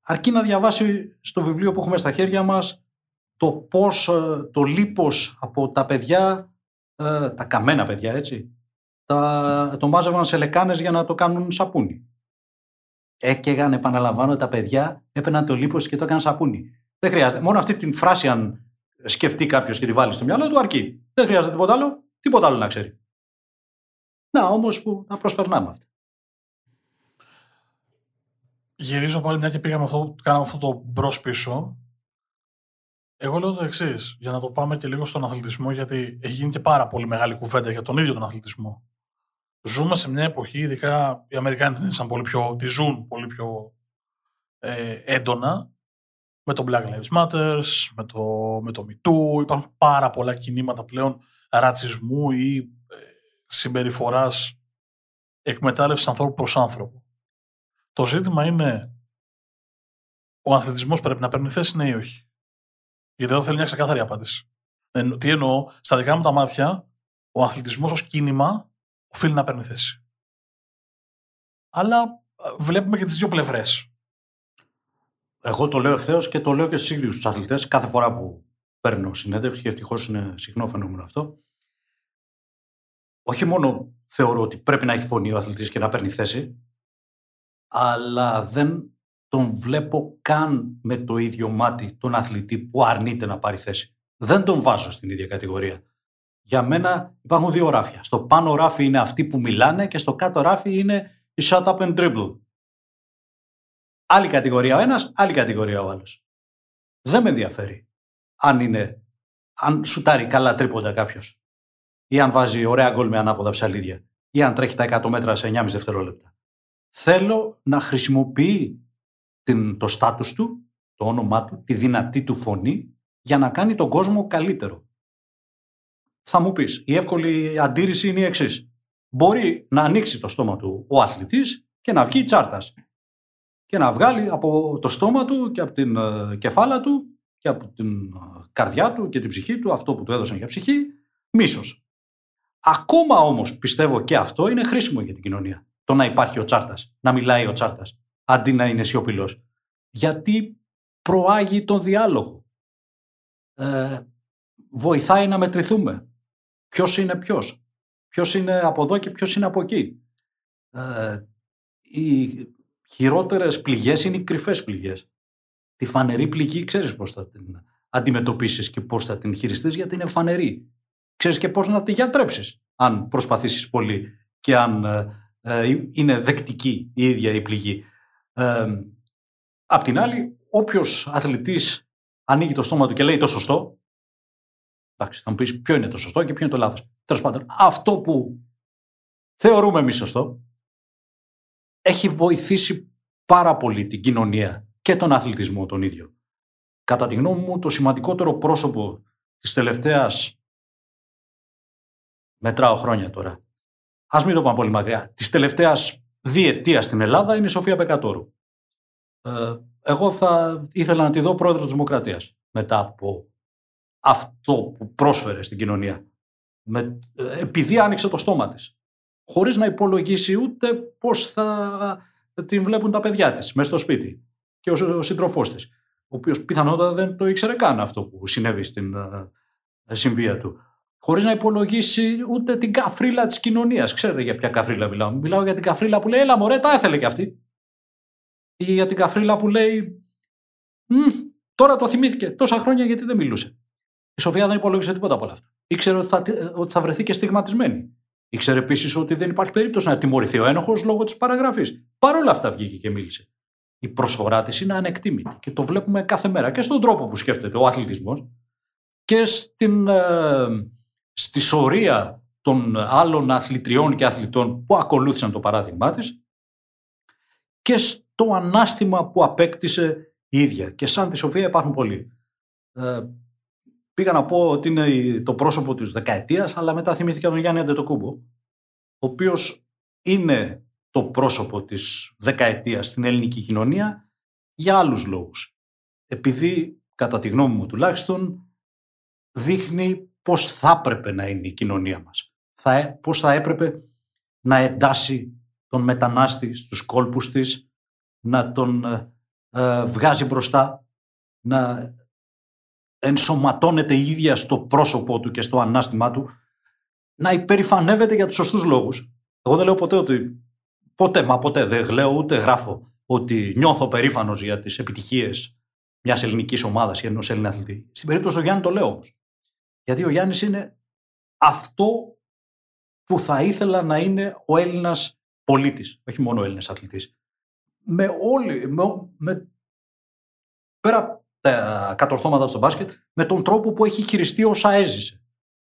Αρκεί να διαβάσει στο βιβλίο που έχουμε στα χέρια μας το πώς ε, το λίπος από τα παιδιά, ε, τα καμένα παιδιά έτσι, τα, το μάζευαν σε λεκάνες για να το κάνουν σαπούνι έκαιγαν, επαναλαμβάνω, τα παιδιά, έπαιρναν το λίπος και το έκαναν σαπούνι. Δεν χρειάζεται. Μόνο αυτή την φράση, αν σκεφτεί κάποιος και τη βάλει στο μυαλό του, αρκεί. Δεν χρειάζεται τίποτα άλλο, τίποτα άλλο να ξέρει. Να όμως που να προσπερνάμε αυτά. Γυρίζω πάλι μια και πήγαμε αυτό, κάναμε αυτό το μπρος πίσω. Εγώ λέω το εξής, για να το πάμε και λίγο στον αθλητισμό, γιατί έχει γίνει και πάρα πολύ μεγάλη κουβέντα για τον ίδιο τον αθλητισμό ζούμε σε μια εποχή, ειδικά οι Αμερικάνοι την πολύ πιο, τη ζουν πολύ πιο ε, έντονα, με το Black Lives Matter, με το, με το MeToo. Υπάρχουν πάρα πολλά κινήματα πλέον ρατσισμού ή ε, συμπεριφοράς εκμετάλλευσης ανθρώπου προς άνθρωπο. Το ζήτημα είναι ο αθλητισμός πρέπει να παίρνει θέση ναι ή όχι. Γιατί εδώ θέλει μια ξεκάθαρη απάντηση. Ε, τι εννοώ, στα δικά μου τα μάτια, ο αθλητισμός ως κίνημα οφείλει να παίρνει θέση. Αλλά ε, βλέπουμε και τις δύο πλευρές. Εγώ το λέω ευθέως και το λέω και στους ίδιους τους αθλητές κάθε φορά που παίρνω συνέντευξη και ευτυχώς είναι συχνό φαινόμενο αυτό. Όχι μόνο θεωρώ ότι πρέπει να έχει φωνή ο αθλητής και να παίρνει θέση, αλλά δεν τον βλέπω καν με το ίδιο μάτι τον αθλητή που αρνείται να πάρει θέση. Δεν τον βάζω στην ίδια κατηγορία. Για μένα υπάρχουν δύο ράφια. Στο πάνω ράφι είναι αυτοί που μιλάνε και στο κάτω ράφι είναι η shut up and dribble. Άλλη κατηγορία ο ένας, άλλη κατηγορία ο άλλος. Δεν με ενδιαφέρει αν είναι, αν σουτάρει καλά τρίποντα κάποιος. Ή αν βάζει ωραία γκολ με ανάποδα ψαλίδια. Ή αν τρέχει τα 100 μέτρα σε 9,5 δευτερόλεπτα. Θέλω να χρησιμοποιεί την, το στάτους του, το όνομά του, τη δυνατή του φωνή για να κάνει τον κόσμο καλύτερο. Θα μου πεις, η εύκολη αντίρρηση είναι η εξής. Μπορεί να ανοίξει το στόμα του ο αθλητής και να βγει τσάρτας και να βγάλει από το στόμα του και από την ε, κεφάλα του και από την ε, καρδιά του και την ψυχή του, αυτό που του έδωσαν για ψυχή, μίσος. Ακόμα όμως πιστεύω και αυτό είναι χρήσιμο για την κοινωνία. Το να υπάρχει ο τσάρτας, να μιλάει ο τσάρτας, αντί να είναι σιωπηλός. Γιατί προάγει τον διάλογο. Ε, βοηθάει να μετρηθούμε. Ποιος είναι ποιος. Ποιος είναι από εδώ και ποιος είναι από εκεί. Ε, χειρότερες πληγές είναι οι κρυφές πληγές. Τη φανερή πληγή ξέρεις πώς θα την αντιμετωπίσεις και πώς θα την χειριστείς γιατί είναι φανερή. Ξέρεις και πώς να τη γιατρέψεις αν προσπαθήσεις πολύ και αν ε, ε, είναι δεκτική η ίδια η πληγή. Ε, απ' την άλλη, όποιος αθλητής ανοίγει το στόμα του και λέει το σωστό, εντάξει, θα μου πεις ποιο είναι το σωστό και ποιο είναι το λάθος. Τέλος πάντων, αυτό που θεωρούμε εμείς σωστό, έχει βοηθήσει πάρα πολύ την κοινωνία και τον αθλητισμό τον ίδιο. Κατά τη γνώμη μου, το σημαντικότερο πρόσωπο της τελευταίας μετράω χρόνια τώρα. Α μην το πάμε πολύ μακριά. Της τελευταίας διετία στην Ελλάδα είναι η Σοφία Πεκατόρου. Ε, εγώ θα ήθελα να τη δω πρόεδρος της Δημοκρατίας μετά από αυτό που πρόσφερε στην κοινωνία. Με, ε, επειδή άνοιξε το στόμα της χωρίς να υπολογίσει ούτε πώς θα την βλέπουν τα παιδιά της μέσα στο σπίτι και ο, ο σύντροφός της, ο οποίος πιθανότατα δεν το ήξερε καν αυτό που συνέβη στην uh, συμβία του. Χωρίς να υπολογίσει ούτε την καφρίλα της κοινωνίας. Ξέρετε για ποια καφρίλα μιλάω. Μιλάω για την καφρίλα που λέει «Έλα μωρέ, τα έθελε κι αυτή». Ή για την καφρίλα που λέει «Τώρα το θυμήθηκε τόσα χρόνια γιατί δεν μιλούσε». Η Σοφία δεν υπολόγισε τίποτα από όλα αυτά. Ήξερε ότι θα, ότι θα βρεθεί και στιγματισμένη. Ήξερε επίσης ότι δεν υπάρχει περίπτωση να τιμωρηθεί ο ένοχος λόγω της παραγραφής. Παρ' όλα αυτά βγήκε και μίλησε. Η προσφορά της είναι ανεκτήμητη και το βλέπουμε κάθε μέρα και στον τρόπο που σκέφτεται ο αθλητισμός και στην, ε, στη σωρία των άλλων αθλητριών και αθλητών που ακολούθησαν το παράδειγμά της και στο ανάστημα που απέκτησε η ίδια. Και σαν τη Σοφία υπάρχουν πολλοί. Ε, Πήγα να πω ότι είναι το πρόσωπο της δεκαετίας, αλλά μετά θυμήθηκα τον Γιάννη Αντετοκούμπο, ο οποίος είναι το πρόσωπο της δεκαετίας στην ελληνική κοινωνία για άλλους λόγους. Επειδή, κατά τη γνώμη μου τουλάχιστον, δείχνει πώς θα έπρεπε να είναι η κοινωνία μας. Θα, ε, πώς θα έπρεπε να εντάσει τον μετανάστη στους κόλπους της, να τον ε, ε, βγάζει μπροστά, να ενσωματώνεται η ίδια στο πρόσωπό του και στο ανάστημά του, να υπερηφανεύεται για τους σωστούς λόγους. Εγώ δεν λέω ποτέ ότι, ποτέ, μα ποτέ δεν λέω ούτε γράφω ότι νιώθω περήφανος για τις επιτυχίες μιας ελληνικής ομάδας ή ενός Έλληνα αθλητή. Στην περίπτωση του Γιάννη το λέω όμως. Γιατί ο Γιάννης είναι αυτό που θα ήθελα να είναι ο Έλληνας πολίτης, όχι μόνο ο Έλληνας αθλητής. Με όλοι, με, με, πέρα τα κατορθώματα στο μπάσκετ με τον τρόπο που έχει χειριστεί όσα έζησε.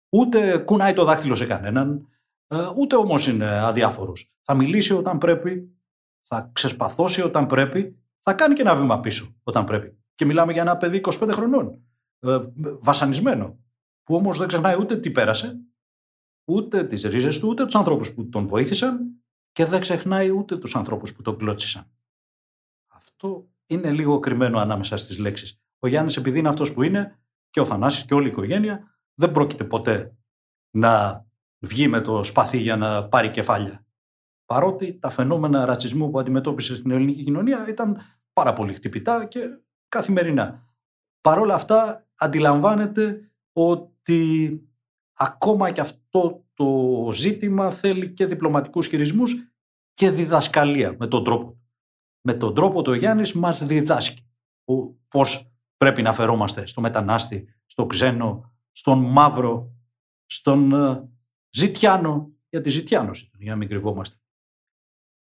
Ούτε κουνάει το δάχτυλο σε κανέναν, ε, ούτε όμως είναι αδιάφορος. Θα μιλήσει όταν πρέπει, θα ξεσπαθώσει όταν πρέπει, θα κάνει και ένα βήμα πίσω όταν πρέπει. Και μιλάμε για ένα παιδί 25 χρονών, ε, βασανισμένο, που όμως δεν ξεχνάει ούτε τι πέρασε, ούτε τις ρίζες του, ούτε τους ανθρώπους που τον βοήθησαν και δεν ξεχνάει ούτε τους ανθρώπους που τον κλώτσισαν. Αυτό είναι λίγο κρυμμένο ανάμεσα στις λέξεις. Ο Γιάννης επειδή είναι αυτός που είναι και ο Θανάσης και όλη η οικογένεια δεν πρόκειται ποτέ να βγει με το σπαθί για να πάρει κεφάλια. Παρότι τα φαινόμενα ρατσισμού που αντιμετώπισε στην ελληνική κοινωνία ήταν πάρα πολύ χτυπητά και καθημερινά. Παρ' όλα αυτά αντιλαμβάνεται ότι ακόμα και αυτό το ζήτημα θέλει και διπλωματικούς χειρισμούς και διδασκαλία με τον τρόπο. Με τον τρόπο το Γιάννης μας διδάσκει πώς πρέπει να φερόμαστε στο μετανάστη, στο ξένο, στον μαύρο, στον ε, ζητιάνο, γιατί ζητιάνος ήταν, για να μην κρυβόμαστε.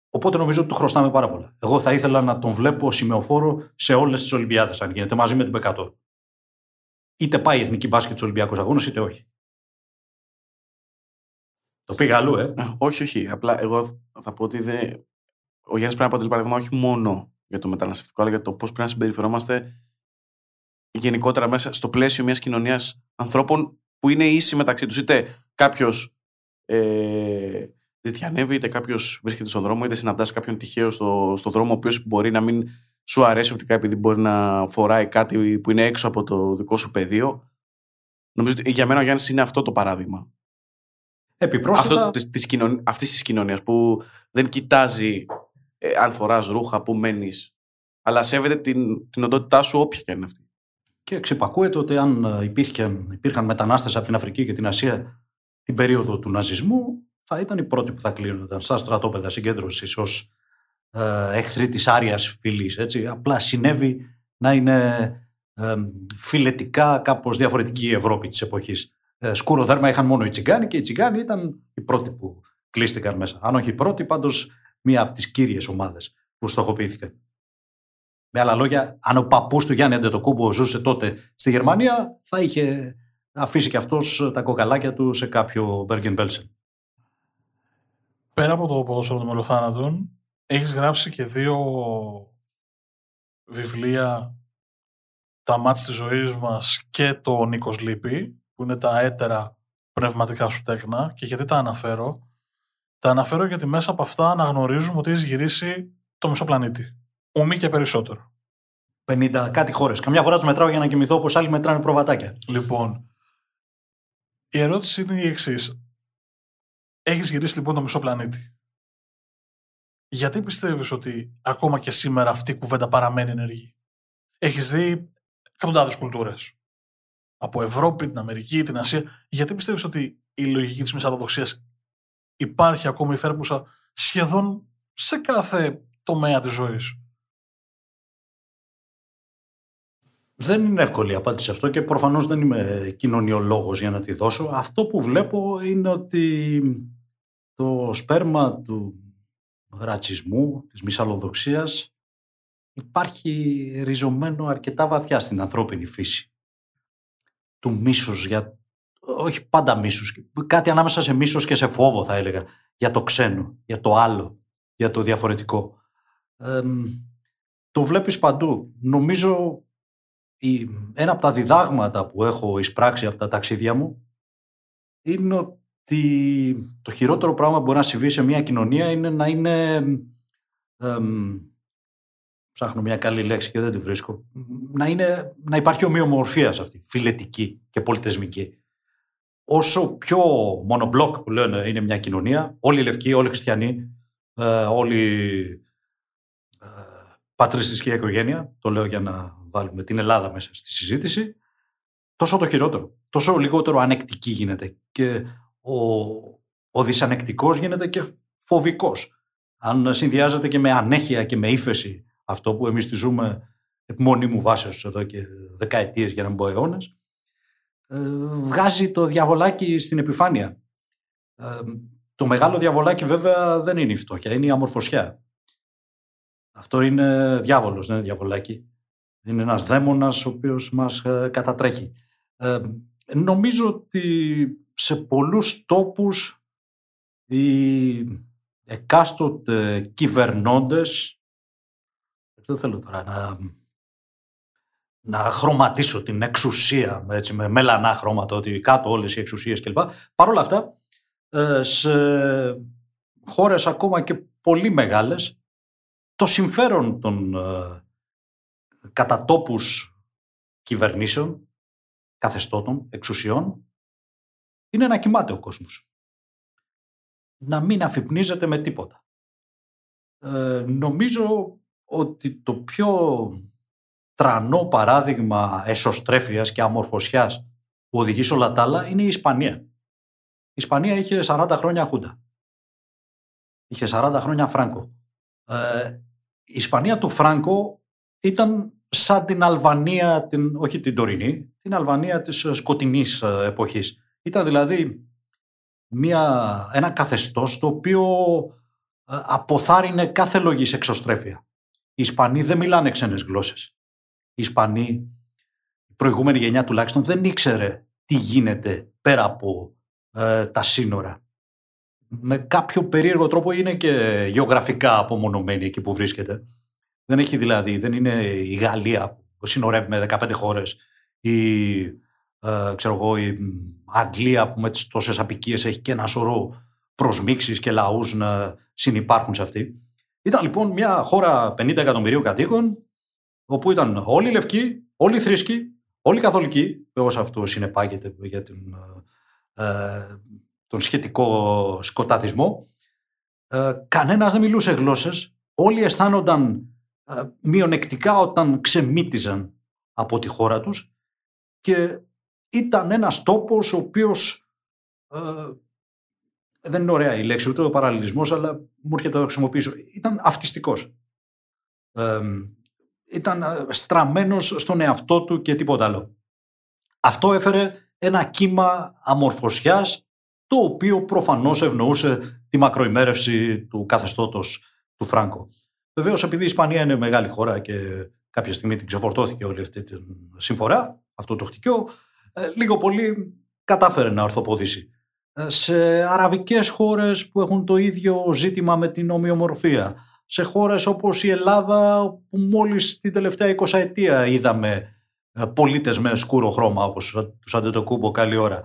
Οπότε νομίζω ότι του χρωστάμε πάρα πολλά. Εγώ θα ήθελα να τον βλέπω σημεοφόρο σε όλες τις Ολυμπιάδες, αν γίνεται, μαζί με την Πεκατό. Είτε πάει η εθνική μπάσκετ στους Ολυμπιακούς Αγώνες, είτε όχι. Το πήγα αλλού, ε. ε. Όχι, όχι. Απλά εγώ θα πω ότι δεν... ο Γιάννης πρέπει να αποτελεί παράδειγμα όχι μόνο για το μεταναστευτικό, αλλά για το πώς πρέπει να συμπεριφερόμαστε γενικότερα μέσα στο πλαίσιο μιας κοινωνίας ανθρώπων που είναι ίσοι μεταξύ τους. Είτε κάποιος ε, ζητιανεύει, είτε κάποιος βρίσκεται στον δρόμο, είτε συναντάς κάποιον τυχαίο στο, στο δρόμο, ο οποίος μπορεί να μην σου αρέσει οπτικά επειδή μπορεί να φοράει κάτι που είναι έξω από το δικό σου πεδίο. Νομίζω ότι για μένα ο Γιάννης είναι αυτό το παράδειγμα. Επιπρόσθετα... Αυτό της, της κοινων... αυτής της κοινωνίας που δεν κοιτάζει ε, αν φοράς ρούχα, που μένεις, αλλά σέβεται την, την οντότητά σου όποια και είναι αυτή. Και ξεπακούεται ότι αν ε, υπήρχαν, υπήρχαν μετανάστες από την Αφρική και την Ασία την περίοδο του ναζισμού, θα ήταν οι πρώτοι που θα κλείνονταν στα στρατόπεδα συγκέντρωσης ως ε, εχθροί της άριας φυλή. Απλά συνέβη να είναι ε, φιλετικά κάπως διαφορετική η Ευρώπη της εποχής. Ε, σκούρο δέρμα είχαν μόνο οι τσιγκάνοι και οι τσιγκάνοι ήταν οι πρώτοι που κλείστηκαν μέσα. Αν όχι οι πρώτοι, πάντως μία από τις κύριες ομάδες που στοχοποιήθηκαν. Με άλλα λόγια, αν ο παππούς του Γιάννη Αντετοκούμπο ζούσε τότε στη Γερμανία, θα είχε αφήσει και αυτός τα κοκαλάκια του σε κάποιο Bergen Belsen. Πέρα από το ποδόσφαιρο των μελοθάνατων, έχεις γράψει και δύο βιβλία «Τα μάτια της ζωής μας» και το «Νίκος Λύπη», που είναι τα έτερα πνευματικά σου τέκνα. Και γιατί τα αναφέρω; Τα αναφέρω γιατί μέσα από αυτά αναγνωρίζουμε ότι έχεις γυρίσει το μισό πλανήτη. Ούμι και περισσότερο. 50 κάτι χώρες. Καμιά φορά τους μετράω για να κοιμηθώ όπως άλλοι μετράνε προβατάκια. Λοιπόν, η ερώτηση είναι η εξής. Έχεις γυρίσει λοιπόν το μισό πλανήτη. Γιατί πιστεύεις ότι ακόμα και σήμερα αυτή η κουβέντα παραμένει ενεργή; Έχεις δει εκατοντάδες κουλτούρες. Από Ευρώπη, την Αμερική, την Ασία. Γιατί πιστεύεις ότι η λογική της μυσαλλοδοξία υπάρχει ακόμη υφέρπουσα σχεδόν σε κάθε τομέα της ζωής; Δεν είναι εύκολη η απάντηση σε αυτό και προφανώς δεν είμαι κοινωνιολόγος για να τη δώσω. Αυτό που βλέπω είναι ότι το σπέρμα του ρατσισμού, της μυσαλλοδοξίας υπάρχει ριζωμένο αρκετά βαθιά στην ανθρώπινη φύση. Του μίσους για... όχι πάντα μίσους, κάτι ανάμεσα σε μίσος και σε φόβο θα έλεγα, για το ξένο, για το άλλο, για το διαφορετικό. το βλέπεις παντού. Νομίζω ένα από τα διδάγματα που έχω εισπράξει από τα ταξίδια μου είναι ότι το χειρότερο πράγμα που μπορεί να συμβεί σε μια κοινωνία είναι να είναι ψάχνω μια καλή λέξη και δεν τη βρίσκω να, είναι, να υπάρχει ομοιομορφία σε αυτή, φιλετική και πολιτισμική. Όσο πιο μονομπλοκ που λένε είναι μια κοινωνία, όλοι οι λευκοί, όλοι οι χριστιανοί, ε, όλοι ε, πατριστική οικογένεια, το λέω για να βάλουμε την Ελλάδα μέσα στη συζήτηση, τόσο το χειρότερο. Τόσο λιγότερο ανεκτική γίνεται. Και ο, ο δυσανεκτικός γίνεται και φοβικός. Αν συνδυάζεται και με ανέχεια και με ύφεση αυτό που εμείς τη ζούμε μόνη μου βάσεως εδώ και δεκαετίες για να μην πω αιώνες, ε, βγάζει το διαβολάκι στην επιφάνεια. Ε, το μεγάλο διαβολάκι βέβαια δεν είναι η φτώχεια, είναι η αμορφωσιά. Αυτό είναι διάβολος, δεν είναι διαβολάκι. Είναι ένας δαίμονας ο οποίος μας ε, κατατρέχει. Ε, νομίζω ότι σε πολλούς τόπους οι εκάστοτε κυβερνώντες δεν θέλω τώρα να, να χρωματίσω την εξουσία έτσι, με μελανά χρώματα, ότι κάτω όλες οι εξουσίες κλπ. Παρ' όλα αυτά, ε, σε χώρες ακόμα και πολύ μεγάλες, το συμφέρον των ε, κατατόπους κυβερνήσεων, καθεστώτων, εξουσιών, είναι να κοιμάται ο κόσμος. Να μην αφυπνίζεται με τίποτα. Ε, νομίζω ότι το πιο τρανό παράδειγμα εσωστρέφειας και αμορφωσιάς που οδηγεί σε όλα τα άλλα είναι η Ισπανία. Η Ισπανία είχε 40 χρόνια Χούντα. Είχε 40 χρόνια Φράγκο. Ε, η Ισπανία του Φράγκο ήταν σαν την Αλβανία, την, όχι την τωρινή, την Αλβανία της σκοτεινής ε, εποχής. Ήταν δηλαδή μια, ένα καθεστώς το οποίο ε, αποθάρρυνε κάθε λογής εξωστρέφεια. Οι Ισπανοί δεν μιλάνε ξένες γλώσσες. Οι Ισπανοί, η προηγούμενη γενιά τουλάχιστον, δεν ήξερε τι γίνεται πέρα από ε, τα σύνορα. Με κάποιο περίεργο τρόπο είναι και γεωγραφικά απομονωμένη εκεί που βρίσκεται. Δεν έχει δηλαδή, δεν είναι η Γαλλία που συνορεύει με 15 χώρες ή ε, ξέρω εγώ, η Αγγλία που με τις τόσες απικίες έχει και ένα σωρό προσμίξεις και λαούς να συνυπάρχουν σε αυτή. Ήταν λοιπόν μια χώρα 50 εκατομμυρίων κατοίκων όπου ήταν όλοι οι λευκοί, όλοι οι θρήσκοι, όλοι οι καθολικοί, όσο αυτό συνεπάγεται για την, ε, τον σχετικό σκοταδισμό. Ε, κανένας δεν μιλούσε γλώσσες, όλοι αισθάνονταν ε, μειονεκτικά όταν ξεμύτιζαν από τη χώρα τους και ήταν ένας τόπος ο οποίος ε, δεν είναι ωραία η λέξη, ούτε ο παραλληλισμός, αλλά μου έρχεται να το χρησιμοποιήσω. Ήταν αυτιστικός. Ε, ήταν στραμμένος στον εαυτό του και τίποτα άλλο. Αυτό έφερε ένα κύμα αμορφωσιάς, το οποίο προφανώς ευνοούσε τη μακροημέρευση του καθεστώτος του Φράγκο. Βεβαίως, επειδή η Ισπανία είναι μεγάλη χώρα και κάποια στιγμή την ξεφορτώθηκε όλη αυτή τη συμφορά, αυτό το χτυκιό, ε, λίγο πολύ κατάφερε να ορθοποδήσει. Ε, σε αραβικές χώρες που έχουν το ίδιο ζήτημα με την ομοιομορφία, σε χώρες όπως η Ελλάδα που μόλις την τελευταία 20 ετία είδαμε ε, πολίτες με σκούρο χρώμα όπως τους Αντετοκούμπο καλή ώρα.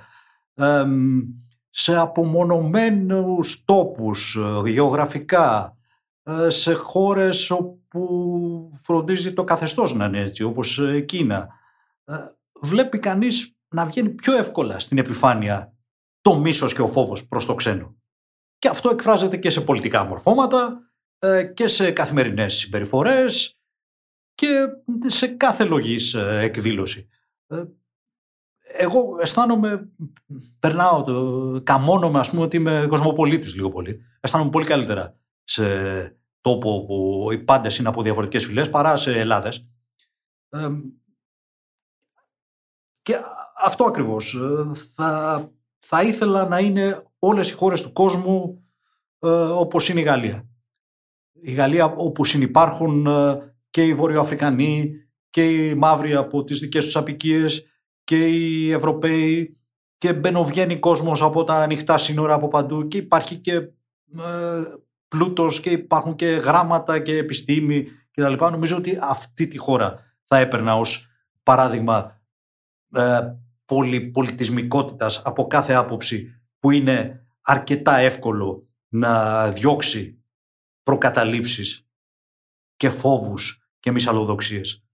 σε απομονωμένους τόπους γεωγραφικά, σε χώρες όπου φροντίζει το καθεστώς να είναι έτσι, όπως Κίνα. Βλέπει κανείς να βγαίνει πιο εύκολα στην επιφάνεια το μίσος και ο φόβος προς το ξένο. Και αυτό εκφράζεται και σε πολιτικά μορφώματα ε, και σε καθημερινές συμπεριφορές και σε κάθε λογής ε, εκδήλωση. Ε, εγώ αισθάνομαι, περνάω, καμώνομαι ας πούμε ότι είμαι κοσμοπολίτης λίγο πολύ. Αισθάνομαι πολύ καλύτερα σε τόπο που οι πάντες είναι από διαφορετικές φυλές παρά σε Ελλάδες. Και αυτό ακριβώς. Ε, θα, θα ήθελα να είναι όλες οι χώρες του κόσμου ε, όπως είναι η Γαλλία. Η Γαλλία όπου συνυπάρχουν ε, και οι Βορειοαφρικανοί και οι μαύροι από τις δικές τους απικίες και οι Ευρωπαίοι και μπαινοβγαίνει κόσμος από τα ανοιχτά σύνορα από παντού και υπάρχει και ε, πλούτος και υπάρχουν και γράμματα και επιστήμη κτλ. Νομίζω ότι αυτή τη χώρα θα έπαιρνα ως παράδειγμα ε, πολυπολιτισμικότητας από κάθε άποψη που είναι αρκετά εύκολο να διώξει προκαταλήψεις και φόβους και μυσαλλοδοξίες.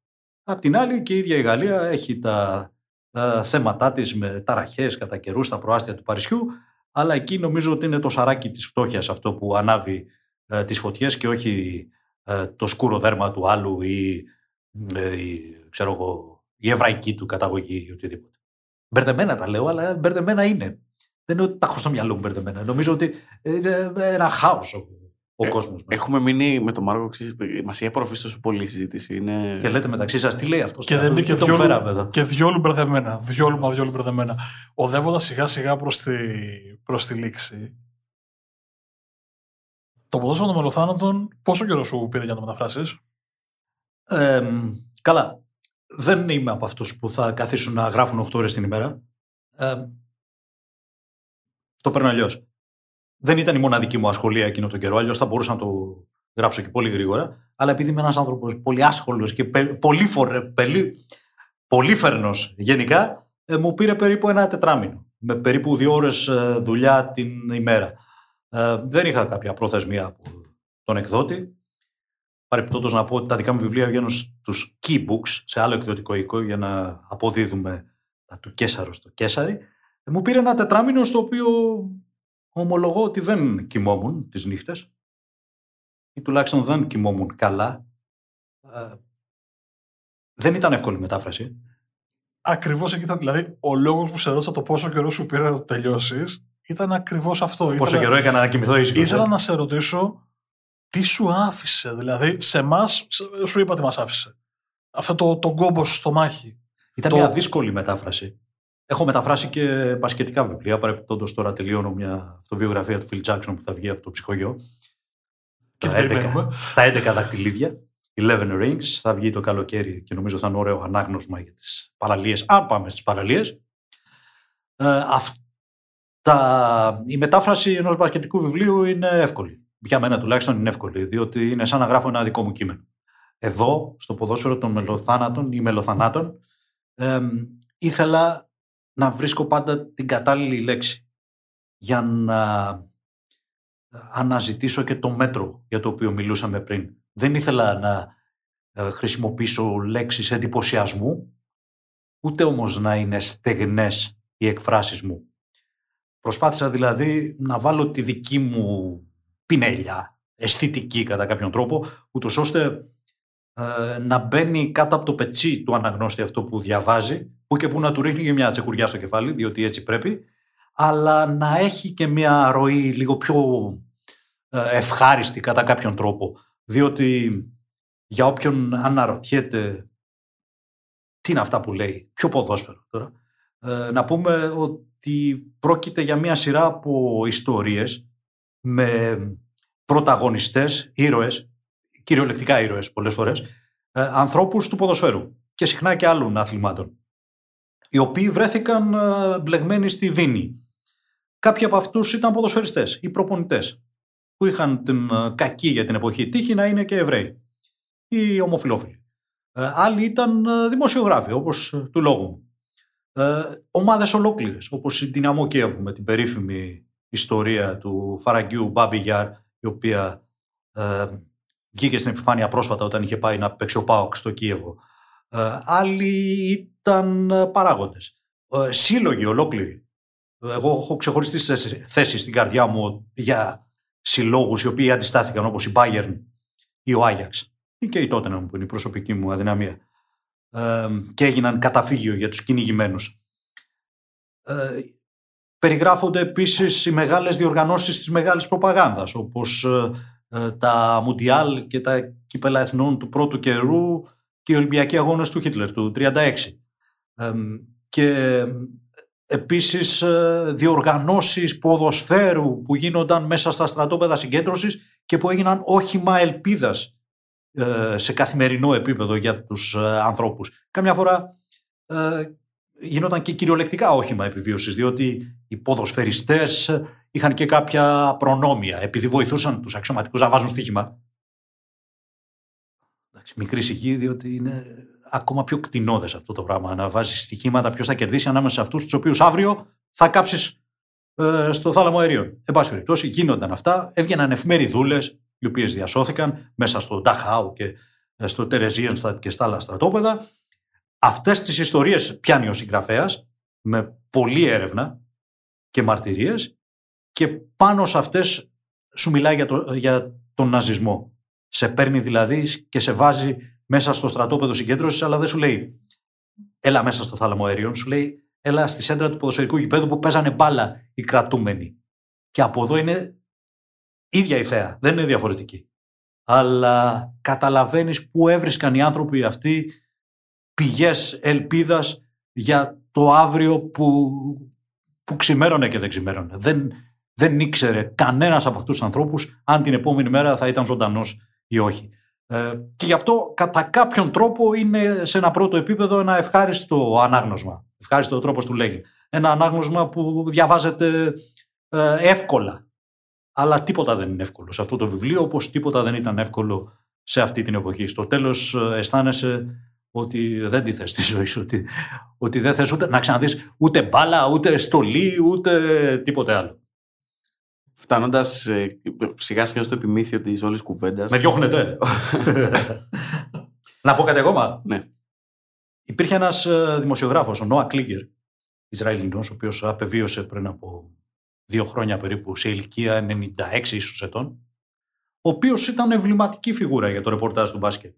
Απ' την άλλη και η ίδια η Γαλλία έχει τα ε, θέματά της με ταραχές κατά καιρούς στα προάστια του Παρισιού αλλά εκεί νομίζω ότι είναι το σαράκι της φτώχειας αυτό που ανάβει ε, τις φωτιές και όχι ε, το σκούρο δέρμα του άλλου ή, ε, ξέρω εγώ, η εβραϊκή του καταγωγή ή οτιδήποτε. Μπερδεμένα τα λέω, αλλά μπερδεμένα είναι. Δεν είναι ότι τα έχω στο μυαλό μου μπερδεμένα. Νομίζω ότι είναι ένα χάος ο, ο ε, κόσμος. Έχουμε μείνει με τον Μάρκο, μας έχει απορροφήσει τόσο πολύ η συζήτηση. Είναι... Και λέτε μεταξύ σας, τι λέει αυτός. Και δεν είναι και, διόλου, και διόλου μπερδεμένα. Διόλου μα διόλου μπερδεμένα. Οδεύοντας σιγά σιγά προς τη, προς τη λήξη. Το ποδόσφαιρο των μελοθάνατων, πόσο καιρό σου πήρε για να το μεταφράσεις; Ε, καλά δεν είμαι από αυτούς που θα καθίσουν να γράφουν 8 ώρες την ημέρα. Ε, το παίρνω αλλιώς. Δεν ήταν η μοναδική μου ασχολία εκείνο τον καιρό, αλλιώς θα μπορούσα να το γράψω και πολύ γρήγορα. Αλλά επειδή είμαι ένας άνθρωπος πολύ άσχολος και πολύ φορέ, πολύ, πολύφερνος γενικά, ε, μου πήρε περίπου ένα τετράμινο, με περίπου δύο ώρες ε, δουλειά την ημέρα. Ε, δεν είχα κάποια προθεσμία από τον εκδότη. Παρεπιπτόντως να πω ότι τα δικά μου βιβλία βγαίνουν στους key books, σε άλλο εκδοτικό οίκο, για να αποδίδουμε τα του Κέσαρο στο Κέσαρι. Ε, μου πήρε ένα τετράμινο στο οποίο ομολογώ ότι δεν κοιμόμουν τις νύχτες ή τουλάχιστον δεν κοιμόμουν καλά. Ε, δεν ήταν εύκολη μετάφραση. Ακριβώς εκεί ήταν. Δηλαδή, ο λόγος που σε ρώτησα το πόσο καιρό σου πήρε να το τελειώσεις ήταν ακριβώς αυτό. Πόσο ήθελα, καιρό έκανα να κοιμηθώ ήσυχος. Ήθελα να σε ρωτήσω τι σου άφησε. Δηλαδή, σε εμάς, σου είπα τι μας άφησε. Αυτό το, το κόμπο στο μάχη. Ήταν το... μια δύσκολη μετάφραση. Έχω μεταφράσει και πασχετικά βιβλία. Παρεπιπτόντως τώρα τελειώνω μια αυτοβιογραφία του Phil Jackson που θα βγει από το ψυχογειό. Και τα 11, *laughs* τα 11 δακτυλίδια. 11 Rings. Θα βγει το καλοκαίρι και νομίζω θα είναι ωραίο ανάγνωσμα για τις παραλίες. Αν πάμε στις παραλίες. Ε, η μετάφραση ενός μπασκετικού βιβλίου είναι εύκολη. Για μένα τουλάχιστον είναι εύκολη, διότι είναι σαν να γράφω ένα δικό μου κείμενο. Εδώ, στο ποδόσφαιρο των μελοθάνατων ή μελοθανάτων, ε, ήθελα να βρίσκω πάντα την κατάλληλη λέξη για να ε, αναζητήσω και το μέτρο για το οποίο μιλούσαμε πριν. Δεν ήθελα να ε, χρησιμοποιήσω λέξεις εντυπωσιασμού, ούτε όμως να είναι στεγνές οι εκφράσεις μου. Προσπάθησα δηλαδή να βάλω τη δική μου πινέλια, αισθητική κατά κάποιον τρόπο, ούτως ώστε ε, να μπαίνει κάτω από το πετσί του αναγνώστη αυτό που διαβάζει, που και που να του ρίχνει και μια τσεκουριά στο κεφάλι, διότι έτσι πρέπει, αλλά να έχει και μια ροή λίγο πιο ε, ευχάριστη κατά κάποιον τρόπο. Διότι για όποιον αναρωτιέται τι είναι αυτά που λέει, ποιο ποδόσφαιρο τώρα, ε, να πούμε ότι πρόκειται για μια σειρά από ιστορίες με πρωταγωνιστές, ήρωες, κυριολεκτικά ήρωες πολλές φορές, ε, ανθρώπους του ποδοσφαίρου και συχνά και άλλων αθλημάτων, οι οποίοι βρέθηκαν ε, μπλεγμένοι στη δίνη. Κάποιοι από αυτούς ήταν ποδοσφαιριστές ή προπονητές, που είχαν την ε, κακή για την εποχή τύχη να είναι και Εβραίοι ή ομοφιλόφιλοι. Ε, άλλοι ήταν ε, δημοσιογράφοι, όπως του λόγου μου. Ε, ομάδες ολόκληρες, όπως η Δυναμό Κιέβου με την περίφημη ιστορία του Φαραγκιού Μπάμπι Γιάρ, η οποία ε, βγήκε στην επιφάνεια πρόσφατα όταν είχε πάει να παίξει ο Πάοξ στο Κίεβο. Ε, άλλοι ήταν παράγοντες. Ε, σύλλογοι ολόκληροι. Εγώ έχω ξεχωριστεί θέσει στην καρδιά μου για συλλόγους οι οποίοι αντιστάθηκαν όπως η Bayern ή ο Άγιαξ ή και η Tottenham που είναι η προσωπική μου αδυναμία ε, και έγιναν καταφύγιο για τους κυνηγημένους. Ε, περιγράφονται επίσης οι μεγάλες διοργανώσεις της μεγάλης προπαγάνδας όπως ε, ε, τα Μουντιάλ και τα κύπελα εθνών του πρώτου καιρού και οι Ολυμπιακοί αγώνες του Χίτλερ του 1936. και επίσης διοργανώσεις ποδοσφαίρου που γίνονταν μέσα στα στρατόπεδα συγκέντρωσης και που έγιναν όχημα ελπίδας σε καθημερινό επίπεδο για τους ανθρώπους. Καμιά φορά γινόταν και κυριολεκτικά όχημα επιβίωσης διότι οι ποδοσφαιριστές είχαν και κάποια προνόμια επειδή βοηθούσαν τους αξιωματικούς να βάζουν στοίχημα. Εντάξει, μικρή σιγή διότι είναι ακόμα πιο κτηνώδες αυτό το πράγμα να βάζεις στοιχήματα ποιος θα κερδίσει ανάμεσα σε αυτούς τους οποίους αύριο θα κάψεις ε, στο θάλαμο αερίων. Εν πάση περιπτώσει γίνονταν αυτά, έβγαιναν εφημεριδούλες οι οποίες διασώθηκαν μέσα στο Νταχάου και ε, στο Τερεζίενστατ και στα άλλα στρατόπεδα. Αυτές τις ιστορίες πιάνει ο συγγραφέας με πολλή έρευνα και μαρτυρίες και πάνω σε αυτές σου μιλάει για, το, για τον ναζισμό. Σε παίρνει δηλαδή και σε βάζει μέσα στο στρατόπεδο συγκέντρωσης, αλλά δεν σου λέει έλα μέσα στο θάλαμο αερίων, σου λέει έλα στη σέντρα του ποδοσφαιρικού γηπέδου που παίζανε μπάλα οι κρατούμενοι. Και από εδώ είναι ίδια η θέα, δεν είναι διαφορετική. Αλλά καταλαβαίνεις πού έβρισκαν οι άνθρωποι αυτοί πηγές ελπίδας για το αύριο που, που ξημέρωνε και δεν ξημέρωνε. Δεν, δεν ήξερε κανένας από αυτούς τους ανθρώπους αν την επόμενη μέρα θα ήταν ζωντανός ή όχι. Ε, και γι' αυτό κατά κάποιον τρόπο είναι σε ένα πρώτο επίπεδο ένα ευχάριστο ανάγνωσμα. Ευχάριστο τρόπο του λέγει. Ένα ανάγνωσμα που διαβάζεται ε, εύκολα. Αλλά τίποτα δεν είναι εύκολο σε αυτό το βιβλίο, όπως τίποτα δεν ήταν εύκολο σε αυτή την εποχή. Στο τέλος ε, αισθάνεσαι ότι δεν τη θες τη ζωή σου, ότι, ότι δεν θες ούτε να ξαναδείς ούτε μπάλα, ούτε στολή, ούτε τίποτε άλλο. Φτάνοντας ε, σιγά σιγά στο επιμήθειο της όλης κουβέντας. Με διώχνετε. *laughs* να πω κάτι ακόμα. Ναι. Υπήρχε ένας δημοσιογράφος, ο Νόα Κλίγκερ, Ισραηλινό, ο οποίος απεβίωσε πριν από δύο χρόνια περίπου, σε ηλικία 96 ίσως ετών, ο οποίος ήταν εμβληματική φιγούρα για το ρεπορτάζ του μπάσκετ.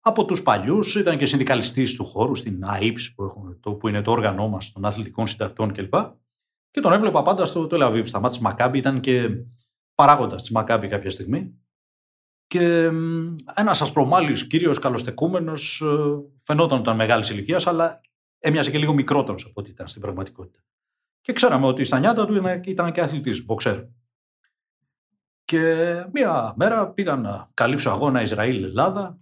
Από τους παλιούς, ήταν και συνδικαλιστής του χώρου στην ΑΕΠΣ, που, έχουμε, το, που είναι το όργανό μας των αθλητικών συντακτών κλπ. Και τον έβλεπα πάντα στο Τελαβίβ. Στα μάτια τη Μακάμπη ήταν και παράγοντας της Μακάμπη κάποια στιγμή. Και ένας ασπρομάλης κύριος καλοστεκούμενος, ε, φαινόταν ότι ήταν μεγάλης ηλικίας, αλλά έμοιαζε και λίγο μικρότερος από ό,τι ήταν στην πραγματικότητα. Και ξέραμε ότι στα νιάτα του ήταν και αθλητής, μποξέρ. Και μία μέρα πήγα να καλύψω αγώνα Ισραήλ-Ελλάδα,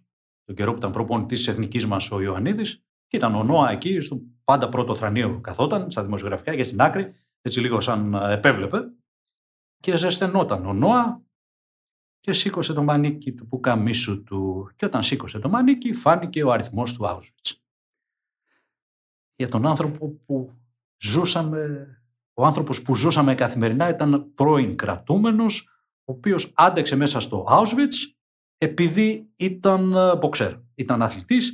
τον καιρό που ήταν προπονητής της εθνικής μας ο Ιωαννίδης, και ήταν ο Νόα εκεί, στο πάντα πρώτο θρανείο καθόταν, στα δημοσιογραφικά και στην άκρη, έτσι λίγο σαν επέβλεπε. Και ζεσθενόταν ο Νόα και σήκωσε το μανίκι του που καμίσου του. Και όταν σήκωσε το μανίκι, φάνηκε ο αριθμός του Auschwitz. Για τον άνθρωπο που ζούσαμε, ο άνθρωπος που ζούσαμε καθημερινά ήταν πρώην κρατούμενος, ο οποίος άντεξε μέσα στο Auschwitz επειδή ήταν μποξέρ, ήταν αθλητής.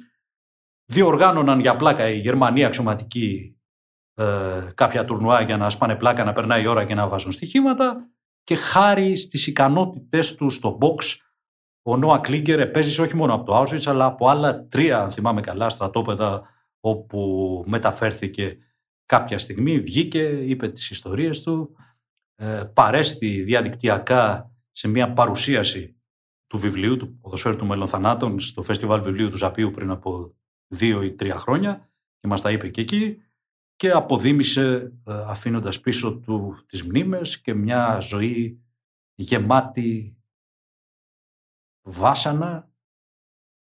Διοργάνωναν για πλάκα η Γερμανία αξιωματική ε, κάποια τουρνουά για να σπάνε πλάκα, να περνάει η ώρα και να βάζουν στοιχήματα και χάρη στις ικανότητές του στο box ο Νόα Κλίγκερ επέζησε όχι μόνο από το Auschwitz αλλά από άλλα τρία, αν θυμάμαι καλά, στρατόπεδα όπου μεταφέρθηκε κάποια στιγμή, βγήκε, είπε τις ιστορίες του, ε, παρέστη διαδικτυακά σε μια παρουσίαση του βιβλίου, του ποδοσφαίρου του Μελονθανάτων στο Φεστιβάλ Βιβλίου του Ζαπίου πριν από δύο ή τρία χρόνια και μας τα είπε και εκεί και αποδίμησε ε, αφήνοντας πίσω του τις μνήμες και μια ζωή γεμάτη βάσανα,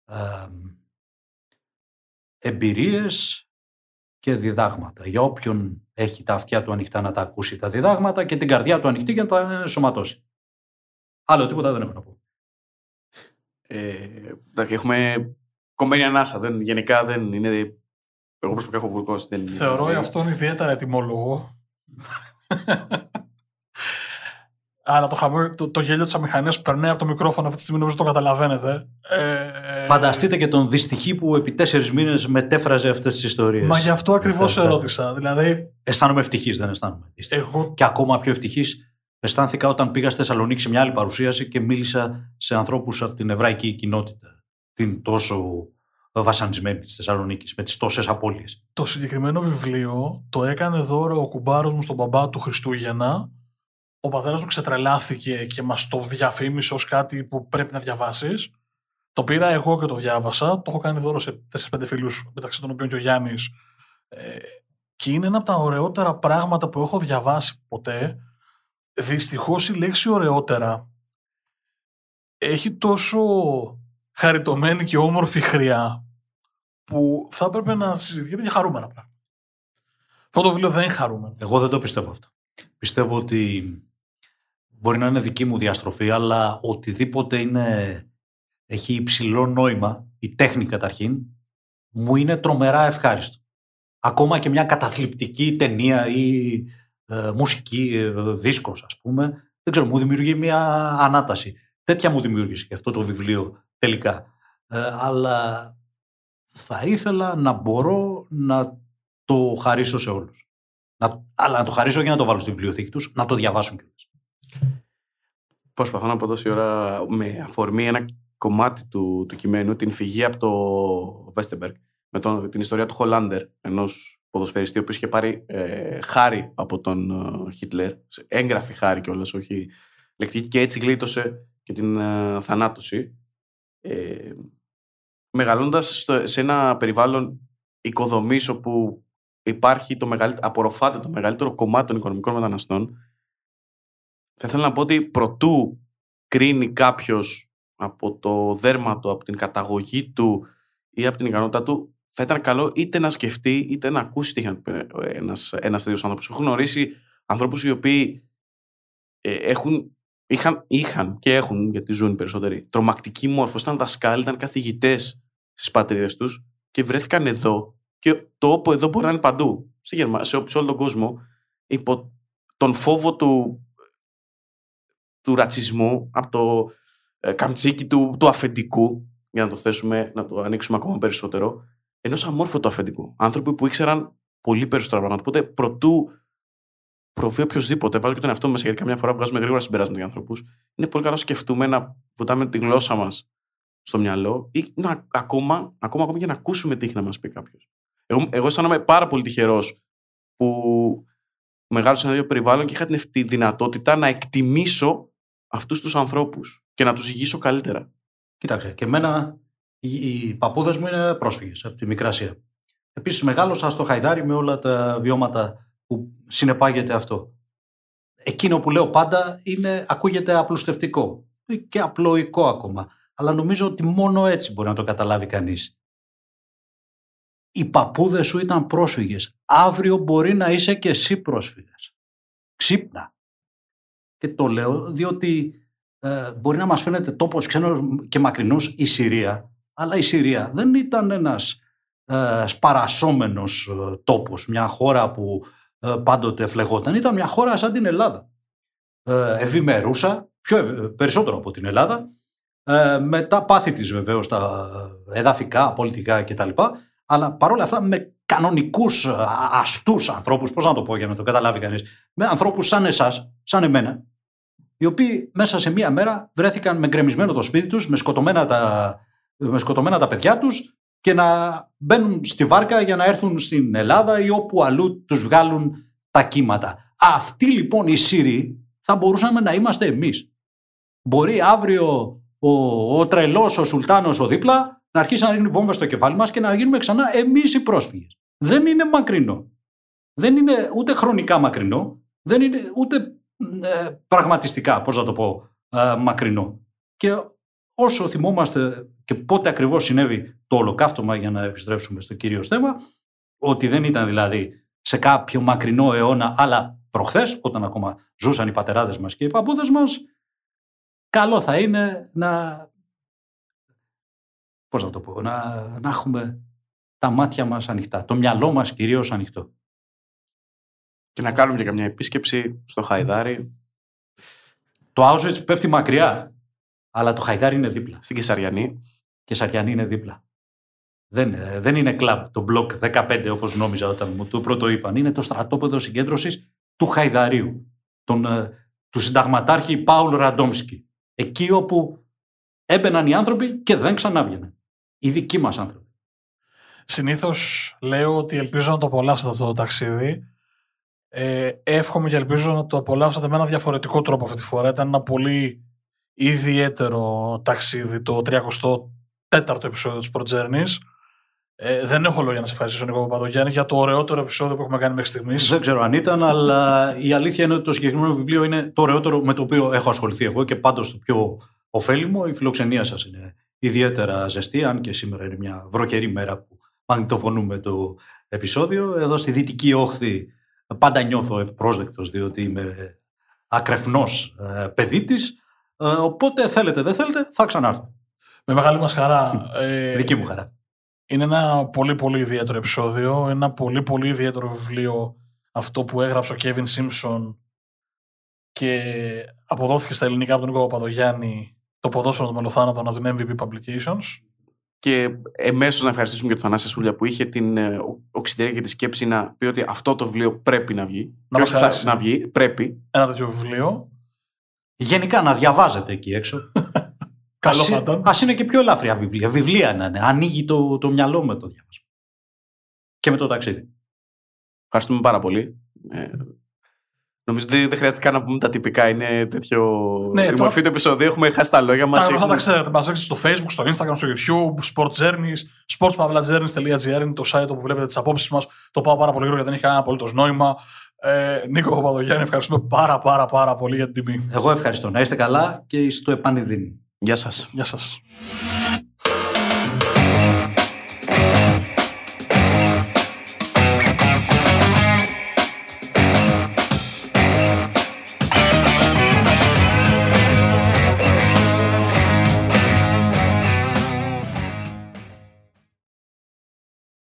ε, εμπειρίες και διδάγματα. Για όποιον έχει τα αυτιά του ανοιχτά να τα ακούσει τα διδάγματα και την καρδιά του ανοιχτή για να τα σωματώσει. Άλλο τίποτα δεν έχω να πω. Ε, έχουμε κομμένη ανάσα. Δεν, γενικά δεν είναι. Εγώ προσωπικά έχω βουρκώσει. Θεωρώ αυτόν ιδιαίτερα ετοιμόλογο. Αλλά το, χαμό, το, το γέλιο της αμηχανίας που περνάει από το μικρόφωνο αυτή τη στιγμή νομίζω το καταλαβαίνετε. Ε, Φανταστείτε και τον δυστυχή που επί τέσσερις μήνες μετέφραζε αυτές τις ιστορίες. Μα γι' αυτό ακριβώς ερώτησα. Δηλαδή... Αισθάνομαι ευτυχής, δεν αισθάνομαι. Εγώ... Και ακόμα πιο ευτυχής αισθάνθηκα όταν πήγα στη Θεσσαλονίκη σε μια άλλη παρουσίαση και μίλησα σε ανθρώπους από την εβραϊκή κοινότητα. Την τόσο βασανισμένη της Θεσσαλονίκης, με τις τόσες απώλειες. Το συγκεκριμένο βιβλίο το έκανε δώρο ο κουμπάρος μου στον μπαμπά του Χριστούγεννα ο πατέρας του ξετρελάθηκε και μας το διαφήμισε ως κάτι που πρέπει να διαβάσεις. Το πήρα εγώ και το διάβασα. Το έχω κάνει δώρο σε 4-5 φίλους, μεταξύ των οποίων και ο Γιάννης. Ε, και είναι ένα από τα ωραιότερα πράγματα που έχω διαβάσει ποτέ. Δυστυχώς η λέξη ωραιότερα έχει τόσο χαριτωμένη και όμορφη χρειά που θα έπρεπε να συζητιέται για χαρούμενα πράγματα. Αυτό το βιβλίο δεν είναι χαρούμενο. Εγώ δεν το πιστεύω αυτό. Πιστεύω ότι μπορεί να είναι δική μου διαστροφή, αλλά οτιδήποτε είναι, έχει υψηλό νόημα, η τέχνη καταρχήν, μου είναι τρομερά ευχάριστο. Ακόμα και μια καταθλιπτική ταινία ή ε, μουσική, ε, δίσκος ας πούμε, δεν ξέρω, μου δημιουργεί μια ανάταση. Τέτοια μου δημιούργησε και αυτό το βιβλίο τελικά. Ε, αλλά θα ήθελα να μπορώ να το χαρίσω σε όλους. Να, αλλά να το χαρίσω για να το βάλω στη βιβλιοθήκη τους, να το διαβάσουν κιόλας. Προσπαθώ να πω τόση ώρα με αφορμή ένα κομμάτι του, του κειμένου, την φυγή από το Βέστεμπεργκ, με τον, την ιστορία του Χολάντερ, ενός ποδοσφαιριστή, ο οποίος είχε πάρει ε, χάρη από τον ε, Χίτλερ, έγγραφη χάρη κιόλας, όχι λεκτική, και έτσι γλίτωσε και την ε, θανάτωση. Ε, μεγαλώντας σε ένα περιβάλλον οικοδομής όπου υπάρχει το μεγαλύτερο, απορροφάται το μεγαλύτερο κομμάτι των οικονομικών μεταναστών, θα ήθελα να πω ότι προτού κρίνει κάποιος από το δέρμα του, από την καταγωγή του ή από την ικανότητά του, θα ήταν καλό είτε να σκεφτεί είτε να ακούσει τι έχει ένας, ένας τέτοιος άνθρωπος. Έχω γνωρίσει ανθρώπους οι οποίοι ε, έχουν, είχαν, είχαν και έχουν, γιατί ζουν οι περισσότεροι, τρομακτική μόρφωση, ήταν δασκάλοι, ήταν καθηγητές στις πατρίδες τους και βρέθηκαν εδώ. Και το όπου εδώ μπορεί να είναι παντού. Στη Γερμα... σε, σε όλο τον κόσμο. Υπό τον φόβο του, του ρατσισμού, από το ε, καμτσίκι του, του αφεντικού, για να το θέσουμε, να το ανοίξουμε ακόμα περισσότερο, ενός αμόρφωτου αφεντικού. Άνθρωποι που ήξεραν πολύ περισσότερα πράγματα. Οπότε προτού προβεί οποιοδήποτε, βάζω και τον εαυτό μου μέσα, γιατί καμιά φορά βγάζουμε γρήγορα συμπεράσματα για ανθρώπους, είναι πολύ καλό να σκεφτούμε να βουτάμε τη γλώσσα μας στο μυαλό ή να, ακόμα, ακόμα, ακόμα για να ακούσουμε τι έχει να μας πει κάποιος. Εγώ, εγώ αισθάνομαι πάρα πολύ τυχερός που μεγάλωσα σε ένα ίδιο περιβάλλον και είχα την δυνατότητα να εκτιμήσω αυτούς τους ανθρώπους και να τους ηγήσω καλύτερα. Κοίταξε, και εμένα οι, οι παππούδε μου είναι πρόσφυγες από τη Μικρασία. Επίσης, μεγάλωσα στο Χαϊδάρι με όλα τα βιώματα που συνεπάγεται αυτό. Εκείνο που λέω πάντα είναι, ακούγεται απλουστευτικό και απλοϊκό ακόμα. Αλλά νομίζω ότι μόνο έτσι μπορεί να το καταλάβει κανείς. Οι παππούδες σου ήταν πρόσφυγες. Αύριο μπορεί να είσαι και εσύ πρόσφυγας. Ξύπνα. Και το λέω διότι ε, μπορεί να μας φαίνεται τόπος ξένος και μακρινός η Συρία, αλλά η Συρία δεν ήταν ένας ε, σπαρασόμενος ε, τόπος, μια χώρα που ε, πάντοτε φλεγόταν. Ήταν μια χώρα σαν την Ελλάδα. Ε, ευημερούσα, πιο περισσότερο από την Ελλάδα, ε, με τα πάθη της βεβαίως, τα εδαφικά, πολιτικά κτλ. Αλλά παρόλα αυτά με κανονικούς αστούς ανθρώπους, πώς να το πω για να το καταλάβει κανείς, με ανθρώπους σαν εσάς, σαν εμένα, οι οποίοι μέσα σε μία μέρα βρέθηκαν με γκρεμισμένο το σπίτι τους, με σκοτωμένα τα, με σκοτωμένα τα παιδιά τους και να μπαίνουν στη βάρκα για να έρθουν στην Ελλάδα ή όπου αλλού τους βγάλουν τα κύματα. Αυτοί λοιπόν οι Σύριοι θα μπορούσαμε να είμαστε εμείς. Μπορεί αύριο ο, ο τρελός, ο Σουλτάνος, ο δίπλα να αρχίσει να ρίχνει βόμβα στο κεφάλι μας και να γίνουμε ξανά εμείς οι πρόσφυγες. Δεν είναι μακρινό. Δεν είναι ούτε χρονικά μακρινό, δεν είναι ούτε ε, πραγματιστικά, πώς να το πω, ε, μακρινό. Και όσο θυμόμαστε και πότε ακριβώς συνέβη το ολοκαύτωμα για να επιστρέψουμε στο κύριο θέμα, ότι δεν ήταν δηλαδή σε κάποιο μακρινό αιώνα, αλλά προχθές, όταν ακόμα ζούσαν οι πατεράδες μας και οι παππούδες μας, καλό θα είναι να, πώς να το πω, να, να έχουμε τα μάτια μας ανοιχτά, το μυαλό μας κυρίως ανοιχτό. Και να κάνουμε και καμιά επίσκεψη στο Χαϊδάρι. Το Auschwitz πέφτει μακριά. Αλλά το Χαϊδάρι είναι δίπλα. Στην Κεσαριανή. Κεσαριανή είναι δίπλα. Δεν, ε, δεν είναι κλαμπ το μπλοκ 15 όπως νόμιζα όταν μου το πρώτο είπαν. Είναι το στρατόπεδο συγκέντρωσης του Χαϊδαρίου. Τον, ε, του συνταγματάρχη Πάουλ Ραντόμσκι. Εκεί όπου έμπαιναν οι άνθρωποι και δεν ξανάβγαιναν. Οι δικοί μας άνθρωποι. Συνήθως λέω ότι ελπίζω να το απολαύσετε αυτό το ταξίδι. Ε, εύχομαι και ελπίζω να το απολαύσετε με ένα διαφορετικό τρόπο αυτή τη φορά. Ήταν ένα πολύ ιδιαίτερο ταξίδι, το 34ο επεισόδιο της Pro Journeys. Ε, δεν έχω λόγια να σε ευχαριστήσω, Νίκο Παπαδογιάννη, για το ωραιότερο επεισόδιο που έχουμε κάνει μέχρι στιγμής. Δεν ξέρω αν ήταν, αλλά η αλήθεια είναι ότι το συγκεκριμένο βιβλίο είναι το ωραιότερο με το οποίο έχω ασχοληθεί εγώ και πάντως το πιο ωφέλιμο. Η φιλοξενία σας είναι ιδιαίτερα ζεστή, αν και σήμερα είναι μια βροχερή μέρα που μαγνητοφωνούμε το επεισόδιο. Εδώ στη Δυτική Όχθη πάντα νιώθω ευπρόσδεκτος, διότι είμαι ακρεφνός ε, παιδί της. Ε, οπότε θέλετε, δεν θέλετε, θα ξανάρθω. Με μεγάλη μας χαρά. ε, Δική μου χαρά. Είναι ένα πολύ πολύ ιδιαίτερο επεισόδιο, ένα πολύ πολύ ιδιαίτερο βιβλίο αυτό που έγραψε ο Κέβιν Σίμψον και αποδόθηκε στα ελληνικά από τον Νίκο Παπαδογιάννη το ποδόσφαιρο των μελοθάνατων από την MVP Publications. Και εμέσως να ευχαριστήσουμε και τον Θανάσης Σούλια που είχε την ε, οξυδέρια και τη σκέψη να πει ότι αυτό το βιβλίο πρέπει να βγει. Να και μας όχι θα, χαρίσει. να βγει, πρέπει. Ένα τέτοιο βιβλίο. Γενικά να διαβάζετε εκεί έξω. *laughs* Καλό Ας θα είναι- ήταν. Ας είναι και πιο ελαφριά βιβλία. Βιβλία να είναι. Ανοίγει το, το μυαλό με το διάβασμα. Και με το ταξίδι. Ευχαριστούμε πάρα πολύ. Ε, νομίζω ότι δεν χρειάζεται καν να πούμε τα τυπικά. Είναι τέτοιο. Ναι, η τώρα- μορφή του επεισοδίου έχουμε χάσει τα λόγια μας. Τα γνωστά τα ξέρετε. Μας βρίσκεται στο Facebook, στο Instagram, στο YouTube, Sport Journeys, sportspavlajourneys.gr είναι το site όπου βλέπετε τις απόψεις μας. Το πάω πάρα πολύ γρήγορα γιατί δεν έχει κανένα απολύτως νόημα. Ε, Νίκο Παπαδογιάννη, ευχαριστούμε πάρα πάρα πάρα πολύ για την τιμή. Εγώ ευχαριστώ. Να είστε καλά και στο επανειδήν. Γεια σας. Γεια σας.